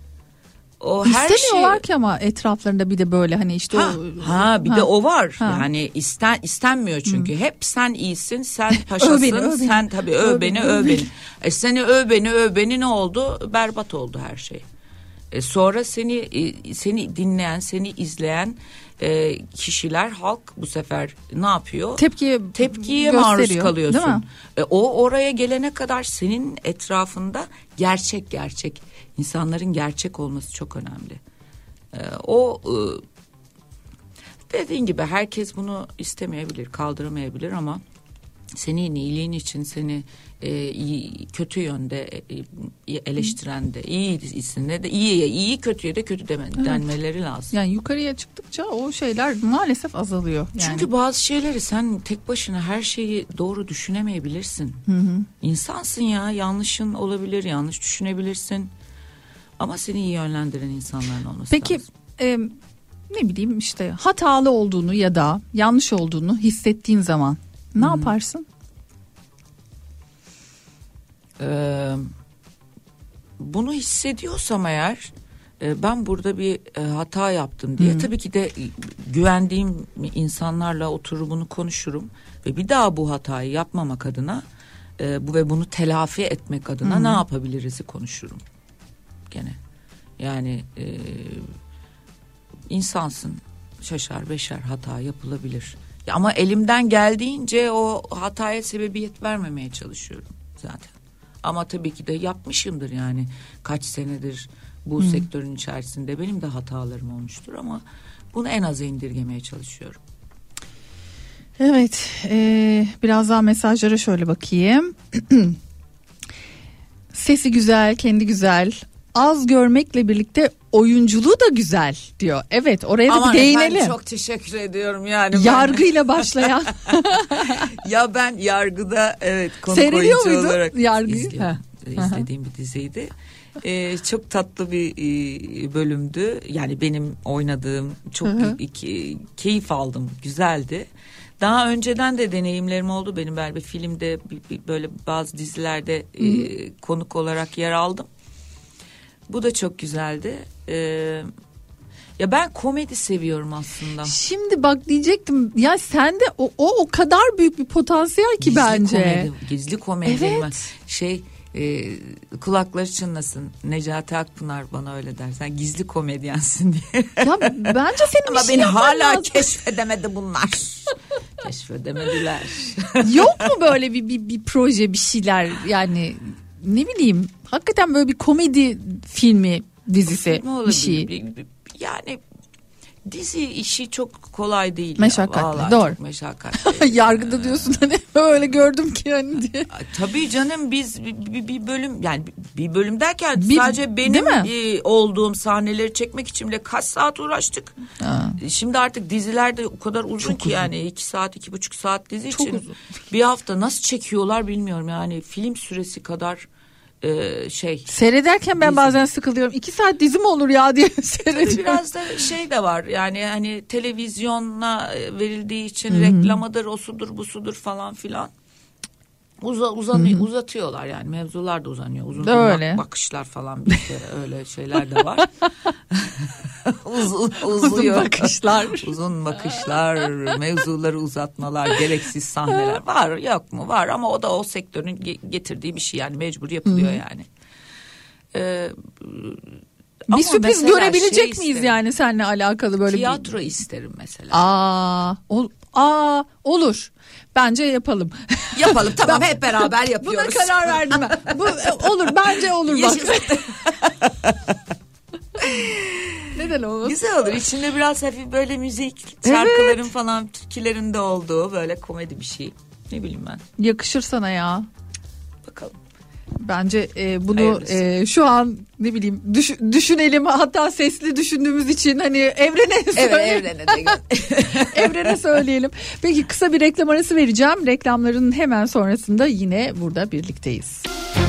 O her şey İstemiyorlar ki ama etraflarında bir de böyle hani işte Ha, o ha bir Ha. de o var. Ha. Yani isten istenmiyor çünkü. Hep sen iyisin, sen paşasın, Öv beni, öv beni. sen tabii öv, Öv beni, öv beni. E seni öv beni, öv beni ne oldu? Berbat oldu her şey. E sonra seni e, seni dinleyen, seni izleyen e, kişiler halk bu sefer ne yapıyor? Tepkiye tepkiye maruz kalıyorsun. değil mi? E, o oraya gelene kadar senin etrafında gerçek gerçek insanların gerçek olması çok önemli. E, o e, dediğin gibi herkes bunu istemeyebilir, kaldıramayabilir ama senin iyiliğin için seni e, iyi, kötü yönde e, eleştiren de iyi isimle de iyi iyi kötüye de kötü deme, Evet. denmeleri lazım. Yani yukarıya çıktıkça o şeyler maalesef azalıyor. Yani. Çünkü bazı şeyleri sen tek başına her şeyi doğru düşünemeyebilirsin. Hı hı. İnsansın ya yanlışın olabilir yanlış düşünebilirsin. Ama seni iyi yönlendiren insanların olması Peki lazım. e, ne bileyim işte hatalı olduğunu ya da yanlış olduğunu hissettiğin zaman ne yaparsın? Ee, bunu hissediyorsam eğer e, ben burada bir e, hata yaptım diye Hı. tabii ki de güvendiğim insanlarla oturur bunu konuşurum ve bir daha bu hatayı yapmamak adına e, bu ve bunu telafi etmek adına Hı. ne yapabiliriz'i konuşurum gene yani e, insansın şaşar beşer hata yapılabilir Ya ama elimden geldiğince o hataya sebebiyet vermemeye çalışıyorum zaten ama tabii ki de yapmışımdır yani kaç senedir bu Hı. sektörün içerisinde benim de hatalarım olmuştur ama bunu en aza indirgemeye çalışıyorum. Evet e, biraz daha mesajlara şöyle bakayım. Sesi güzel, kendi güzel. Az görmekle birlikte oyunculuğu da güzel diyor. Evet oraya da Aman bir efendim, değinelim. çok teşekkür ediyorum yani. Yargıyla başlayan. ya ben yargıda evet konuk Seyrediyor oyuncu muydun olarak yargıyı? izliyorum. Ha. izlediğim bir diziydi. Ee, çok tatlı bir e, bölümdü. Yani benim oynadığım çok Hı hı. bir- ki- keyif aldım. Güzeldi. Daha önceden de deneyimlerim oldu. Benim böyle filmde böyle bazı dizilerde e, konuk olarak yer aldım. Bu da çok güzeldi. Ee, ya ben komedi seviyorum aslında. Şimdi bak diyecektim ya sende o, o o kadar büyük bir potansiyel ki Gizli bence. Komedi, gizli komedi. Evet. ben- Şey e, kulakları çınlasın. Necati Akpınar bana öyle der. Sen gizli komedyensin diye. Ya bence senin Ama beni hala lazım. keşfedemedi bunlar. Keşfedemediler. Yok mu böyle bir, bir, bir proje bir şeyler yani ne bileyim hakikaten böyle bir komedi filmi dizisi bir şey. Yani dizi işi çok kolay değil. Meşakkatli, Vallahi doğru. Çok meşakkatli. Yargıda diyorsun hani öyle gördüm ki hani diye. Tabii canım biz bir, bir- bölüm yani bir bölüm derken Bir- sadece benim e, olduğum sahneleri çekmek için bile kaç saat uğraştık. Şimdi artık dizilerde o kadar uzun ki yani iki saat iki buçuk saat dizi Çok için uzun. bir hafta nasıl çekiyorlar bilmiyorum yani film süresi kadar e, şey. Seyrederken ben Dizi. bazen sıkılıyorum. İki saat dizi mi olur ya diye seyrediyorum. biraz da şey de var yani hani televizyona e, verildiği için Hı hı. reklamıdır, o sudur, bu sudur falan filan. Uza, uzanıyor, uzatıyorlar yani mevzular da uzanıyor. Uzun Öyle. bak- bakışlar falan bir de öyle şeyler de var. Uzun, uzuyor. bakışlar. Uzun bakışlar, mevzuları uzatmalar, gereksiz sahneler var yok mu? Var ama o da o sektörün ge- getirdiği bir şey yani mecbur yapılıyor Hı hı. yani. Ee, Bir ama sürpriz görebilecek şey miyiz isterim. yani seninle alakalı böyle Tiyatro bir... isterim mesela. Aa, ol, aa olur. Bence yapalım. Yapalım tamam hep beraber yapıyoruz. Buna karar verdim ben. Bu e, olur bence olur bak. Neden olmaz? Güzel olur. İçinde biraz hafif böyle müzik, şarkıların falan türkülerin de olduğu böyle komedi bir şey. Ne bileyim ben. Yakışır sana ya. Bakalım. Bence e, bunu Hayırlısı. e, şu an ne bileyim düş- düşünelim hatta sesli düşündüğümüz için hani evrene Evet söyleyelim. evrene de evrene söyleyelim. Peki kısa bir reklam arası vereceğim. Reklamların hemen sonrasında yine burada birlikteyiz. Yak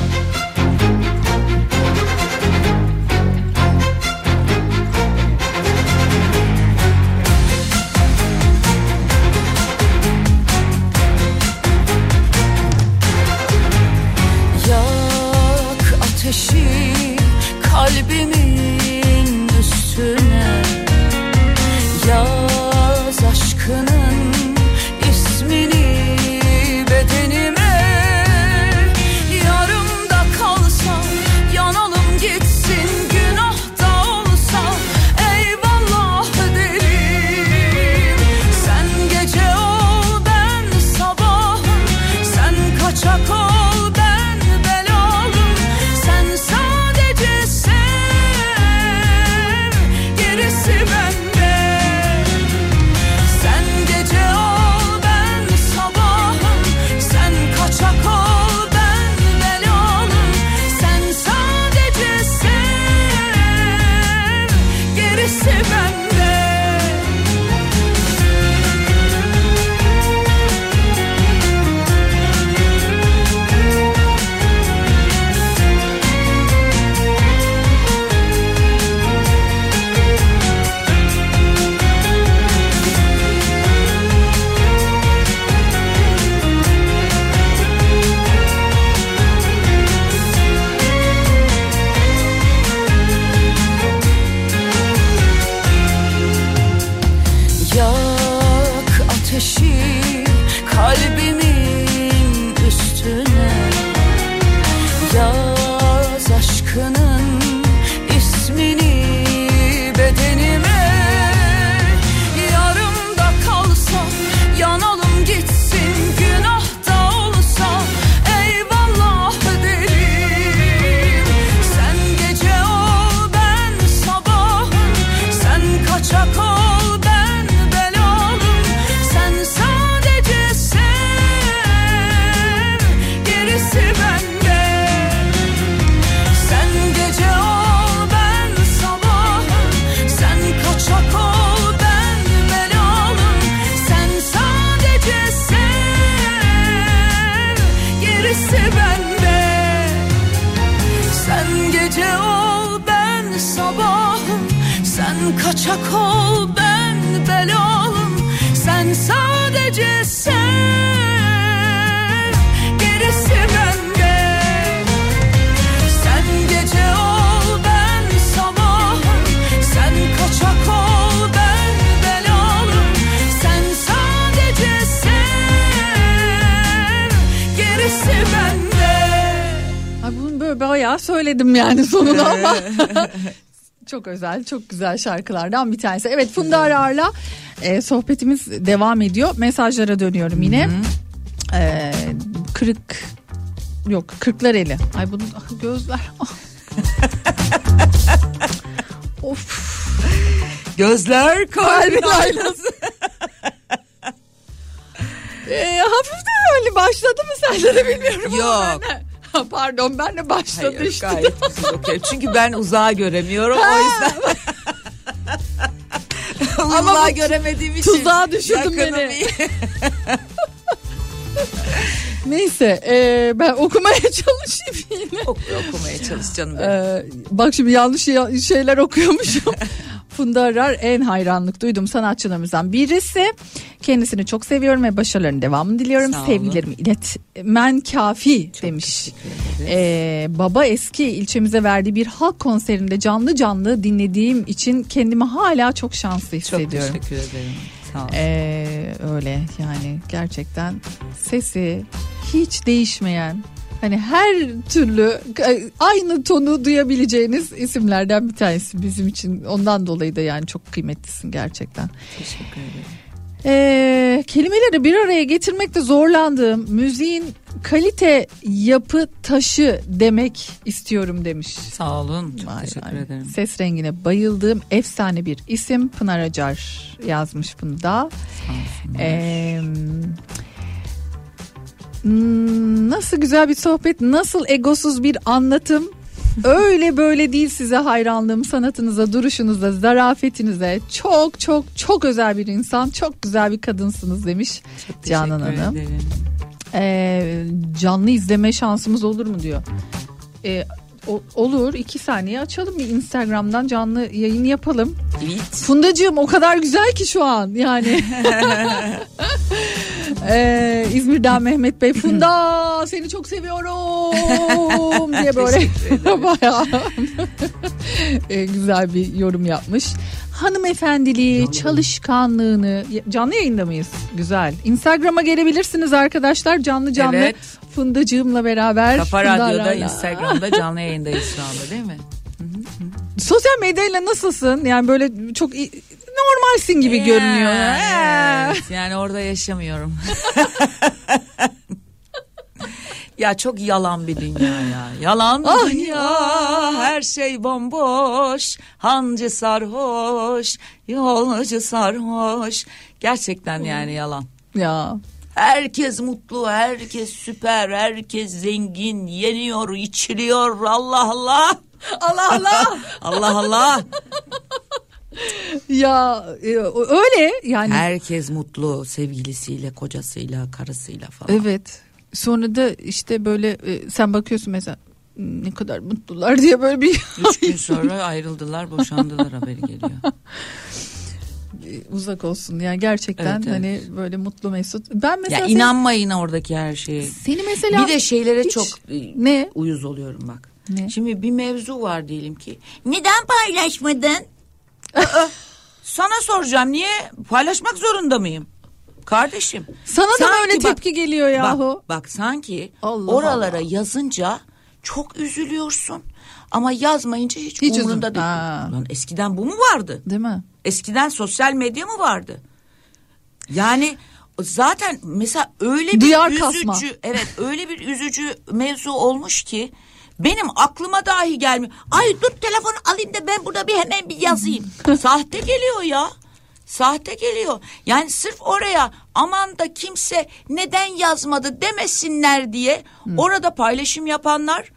yani sonunu ama. çok özel, çok güzel şarkılardan bir tanesi. Evet Funda Arar'la e, sohbetimiz devam ediyor. Mesajlara dönüyorum yine. E, kırık yok kırklar eli. Ay bunun ah, gözler. Of. Gözler kalbin aynası. E, hafif de öyle başladı mı sende de bilmiyorum. Yok. Pardon ben de başladı Hayır işte. gayet güzel okuyorum. Çünkü ben uzağa göremiyorum o yüzden. Bu göremediğim için. tuzağa düşürdün beni. Neyse e, ben okumaya çalışayım yine. Oku- okumaya çalış canım benim. Ee, bak şimdi yanlış şey- şeyler okuyormuşum. Funda Arar en hayranlık duyduğum sanatçılarımızdan birisi. Kendisini çok seviyorum ve başarılarının devamını diliyorum. Sevgilerimi iletmen kafi demiş. Ee, baba eski ilçemize verdiği bir halk konserinde canlı canlı dinlediğim için kendimi hala çok şanslı Çok hissediyorum. teşekkür ederim. Sağ. Ee, öyle yani gerçekten sesi hiç değişmeyen hani her türlü e, aynı tonu duyabileceğiniz isimlerden bir tanesi bizim için ondan dolayı da yani çok kıymetlisin gerçekten. Teşekkür ederim. Ee, kelimeleri bir araya getirmekte zorlandığım müziğin kalite yapı taşı demek istiyorum demiş. Sağ olun. Çok Vay teşekkür vay. ederim. Ses rengine bayıldığım efsane bir isim Pınar Acar yazmış bunu da. Ee, nasıl güzel bir sohbet, nasıl egosuz bir anlatım. Öyle böyle değil size hayranlığım sanatınıza, duruşunuza, zarafetinize. Çok çok çok özel bir insan, çok güzel bir kadınsınız demiş Canan Teşekkür Hanım. ederim. Ee, canlı izleme şansımız olur mu diyor. Ee, o- olur iki saniye açalım bir Instagram'dan canlı yayın yapalım. Fundacığım o kadar güzel ki şu an yani. Ee, İzmir'den Mehmet Bey Funda seni çok seviyorum diye böyle bayağı e, güzel bir yorum yapmış. Hanımefendiliği, çalışkanlığını canlı yayında mıyız? Güzel. Instagram'a gelebilirsiniz arkadaşlar canlı canlı. Evet. Fundacığımla beraber. Kafa Radyo'da. Instagram'da canlı yayındayız şu anda değil mi? Sosyal medyayla nasılsın? Yani böyle çok iyi- normalsin gibi görünüyor. Ee. Evet, yani orada yaşamıyorum. ya çok yalan bir dünya ya. Yalan bir Ah dünya. Her şey bomboş. Hancı sarhoş. Yolcu sarhoş. Gerçekten yani yalan. Ya. Herkes mutlu, herkes süper, herkes zengin, yeniyor, içiliyor. Allah Allah. Allah Allah. Allah Allah. Ya e, öyle yani. Herkes mutlu sevgilisiyle, kocasıyla, karısıyla falan. Evet. Sonra da işte böyle e, sen bakıyorsun mesela "Hmm, ne kadar mutlular diye böyle bir Üç gün sonra ayrıldılar, boşandılar haberi geliyor. uzak olsun yani gerçekten Evet, evet. hani böyle mutlu mesut. Ben mesela Ya inanmayın oradaki her şeye. Seni mesela bir de şeylere hiç- çok e, ne uyuz oluyorum bak. Ne? Şimdi bir mevzu var diyelim ki. Neden paylaşmadın? Aa, Sana soracağım niye paylaşmak zorunda mıyım? Kardeşim. Sana da sanki öyle tepki geliyor yahu? Bak, bak sanki Allah oralara Allah. yazınca çok üzülüyorsun. Ama yazmayınca hiç, Hiç umurunda değil. Ha. Lan eskiden bu mu vardı? değil mi? Eskiden sosyal medya mı vardı? Yani zaten mesela öyle bir Duyar üzücü, kasma. evet öyle bir üzücü mevzu olmuş ki benim aklıma dahi gelmiyor. Ay dur telefonu alayım da ben burada bir hemen bir yazayım. Sahte geliyor ya. Sahte geliyor. Yani sırf oraya aman da kimse neden yazmadı demesinler diye orada paylaşım yapanlar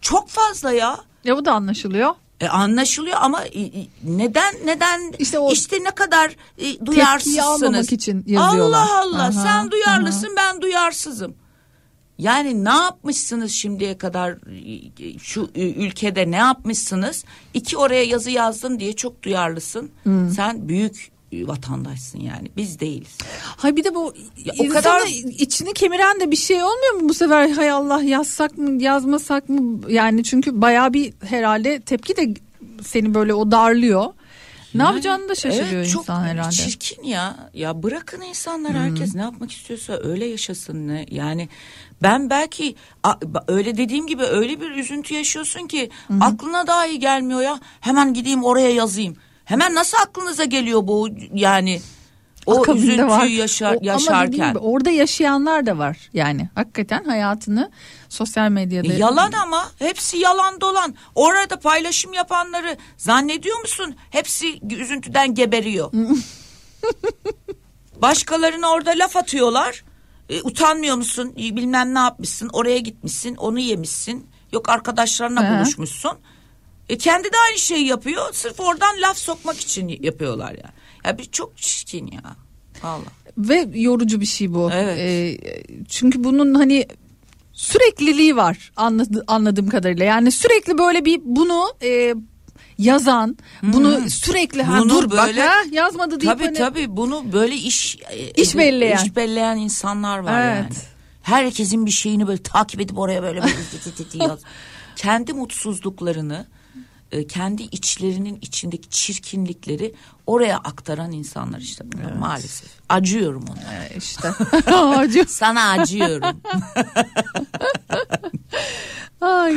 çok fazla ya. Ya bu da anlaşılıyor. E, anlaşılıyor ama e, e, neden neden İşte o işte ne kadar e, duyarsızsınız. almamak için yazıyorlar. Allah Allah Aha, sen duyarlısın ben duyarsızım. Yani ne yapmışsınız şimdiye kadar şu ülkede ne yapmışsınız? İki oraya yazı yazdın diye çok duyarlısın. Sen büyük vatandaşsın yani biz değiliz. Hay bir de bu Ya o kadar- içini kemiren de bir şey olmuyor mu bu sefer hay Allah yazsak mı yazmasak mı yani çünkü bayağı bir herhalde tepki de seni böyle o darlıyor. Ne Yani, yapacağını da şaşırıyor evet, çok insan herhalde. Çirkin ya. Ya bırakın insanlar herkes ne yapmak istiyorsa öyle yaşasın ne. Yani ben belki öyle dediğim gibi öyle bir üzüntü yaşıyorsun ki aklına dahi gelmiyor ya. Hemen gideyim oraya yazayım. Hemen nasıl aklınıza geliyor bu yani o Akabinde üzüntüyü var. yaşar, O- Ama yaşarken. gibi orada yaşayanlar da var yani hakikaten hayatını sosyal medyada. E, Yalan ama hepsi yalan dolan. Orada paylaşım yapanları zannediyor musun? Hepsi üzüntüden geberiyor. Başkalarına orada laf atıyorlar. E, utanmıyor musun? E, Bilmem ne yapmışsın. Oraya gitmişsin. Onu yemişsin. Yok arkadaşlarına He. buluşmuşsun. E, kendi de aynı şeyi yapıyor. Sırf oradan laf sokmak için yapıyorlar ya. Ya bir çok çirkin ya. Allah. Ve yorucu bir şey bu. Evet. Ee, çünkü bunun hani sürekliliği var anladı, anladığım kadarıyla. Yani sürekli böyle bir bunu e, yazan, bunu sürekli ha, Bunu dur bak böyle- ha, yazmadı deyip Tabii hani- tabii bunu böyle iş e, İş belleyen. iş belleyen insanlar var Evet. yani. Herkesin bir şeyini böyle takip edip oraya böyle, böyle yaz. Kendi mutsuzluklarını, e, kendi içlerinin içindeki çirkinlikleri oraya aktaran insanlar işte bunlar maalesef. Acıyorum ona. işte. Acı. Sana acıyorum. Ay.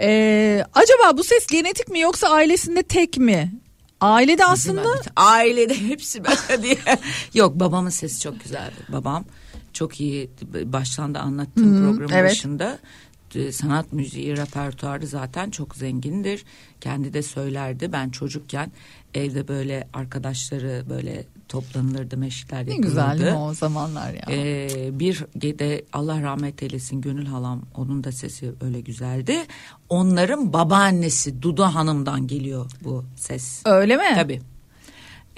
Ee, acaba bu ses genetik mi yoksa ailesinde tek mi? Ailede aslında Ailede hepsi böyle diye. Yok babamın sesi çok güzeldi. Babam çok iyi baştan da anlattığım Hı, programın evet. başında sanat müziği repertuarı zaten çok zengindir. Kendi de söylerdi. Ben çocukken evde böyle arkadaşları böyle toplanılırdı meşritler Ne yapılırdı. güzel değil mi o zamanlar ya. Ee, bir de Allah rahmet eylesin Gönül halam onun da sesi öyle güzeldi. Onların babaannesi Dudu Hanım'dan geliyor bu ses. Öyle mi? Tabii.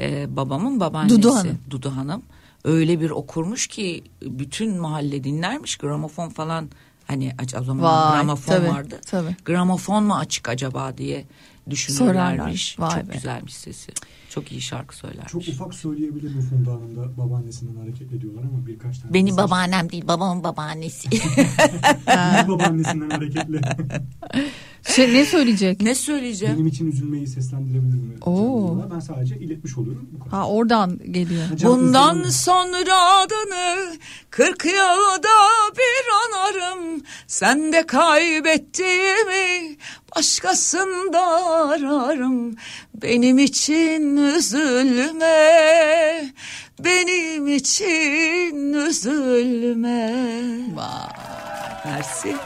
Ee, babamın babaannesi Dudu Hanım. Dudu Hanım öyle bir okurmuş ki bütün mahalle dinlermiş gramofon falan hani o zaman Vay, gramofon tabii, vardı. tabii. Gramofon mu açık acaba diye düşünürlermiş. Sorarlar. Vay Çok be. güzelmiş sesi. Çok iyi şarkı söylermiş. Çok ufak söyleyebilir mi Funda Hanım da babaannesinden hareketle diyorlar ama birkaç tane. Benim mesaj- babaannem değil babamın babaannesi. Kendi babaannesinden hareketle. Şey, ne söyleyecek? Ne söyleyeceğim? Benim için üzülmeyi seslendirebilir mi? Oo. Ben sadece iletmiş oluyorum. Bu kadar. Ha oradan geliyor. Bundan sonra adını kırk yılda bir anarım. Sen de kaybettiğimi başkasında ararım. Benim için üzülme. Benim için üzülme. Mersi.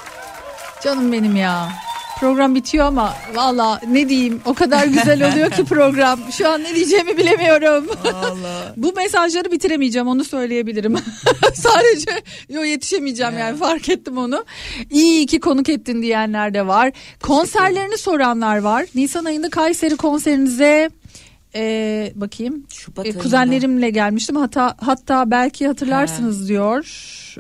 Canım benim ya. Program bitiyor ama valla ne diyeyim o kadar güzel oluyor ki program. Şu an ne diyeceğimi bilemiyorum. Bu mesajları bitiremeyeceğim onu söyleyebilirim. Sadece yo yetişemeyeceğim yani fark ettim onu. İyi ki konuk ettin diyenler de var. Konserlerini soranlar var. Nisan ayında Kayseri konserinize e, bakayım. Şubat E, kuzenlerimle gelmiştim. Hatta hatta belki hatırlarsınız diyor.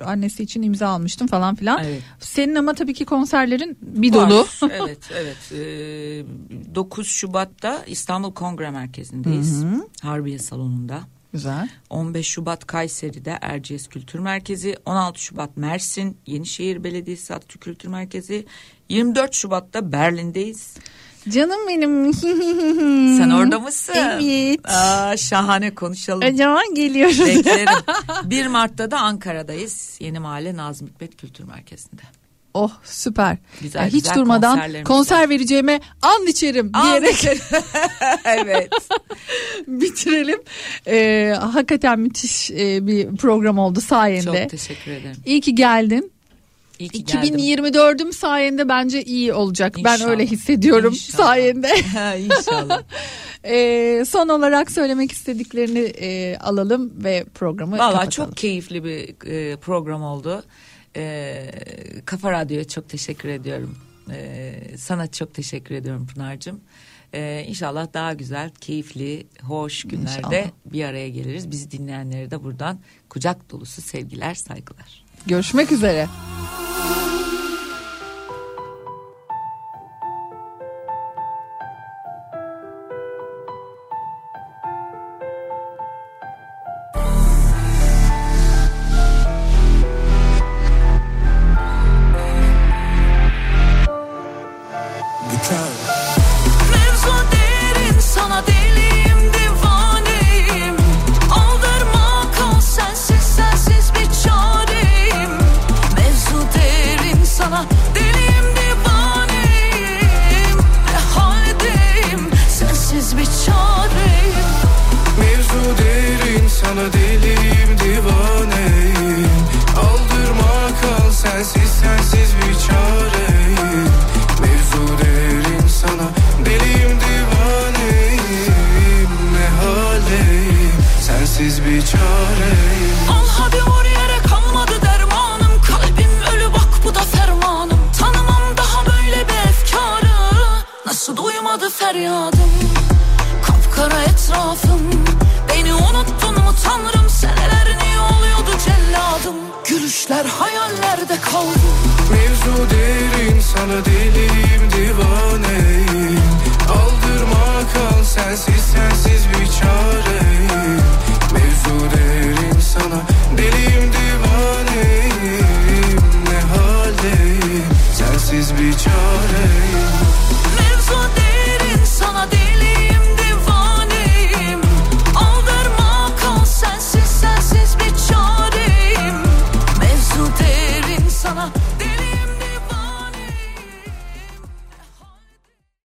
Annesi için imza almıştım falan filan. Evet. Senin ama tabii ki konserlerin bir Var. dolu. evet evet. Ee, 9 Şubat'ta İstanbul Kongre Merkezi'ndeyiz. Hı hı. Harbiye Salonu'nda. Güzel. 15 Şubat Kayseri'de Erciyes Kültür Merkezi, 16 Şubat Mersin Yenişehir Belediyesi Atatürk Kültür Merkezi, 24 Şubat'ta Berlin'deyiz. Canım benim. Sen orada mısın? Evet. Aa, şahane konuşalım. O zaman geliyoruz. Beklerim. 1 Mart'ta da Ankara'dayız. Yeni Mahalle Nazım Hikmet Kültür Merkezi'nde. Oh süper. Güzel, Ya hiç güzel durmadan konser vereceğime and içerim And diyerek içerim. evet. bitirelim. Ee, hakikaten müthiş e, bir program oldu sayende. Çok teşekkür ederim. İyi ki geldin. İyi ki geldim. 2024'üm sayende bence iyi olacak. Ben İnşallah. öyle hissediyorum İnşallah. sayende. İnşallah. Ee, son olarak söylemek istediklerini e, alalım ve programı Valla kapatalım. çok keyifli bir e, program oldu. E, Kafa Radyo'ya çok teşekkür ediyorum. E, sana çok teşekkür ediyorum Pınar'cığım. E, inşallah daha güzel, keyifli, hoş günlerde İnşallah. bir araya geliriz. Bizi dinleyenlere de buradan kucak dolusu sevgiler, saygılar. Görüşmek üzere. Sensiz sensiz bir çareyim Mevzu derin sana deliyim divaneyim Ne haldeyim sensiz bir çareyim Al hadi efkarı. Nasıl duymadı feryadım? Kapkara etrafım Beni unuttun mu tanrım? Seneler kaldım Gülüşler hayallerde kaldı. Mevzu derin sana deliyim divaneyim. Aldırma kal sensiz sensiz bir çareyim. Mevzu derin sana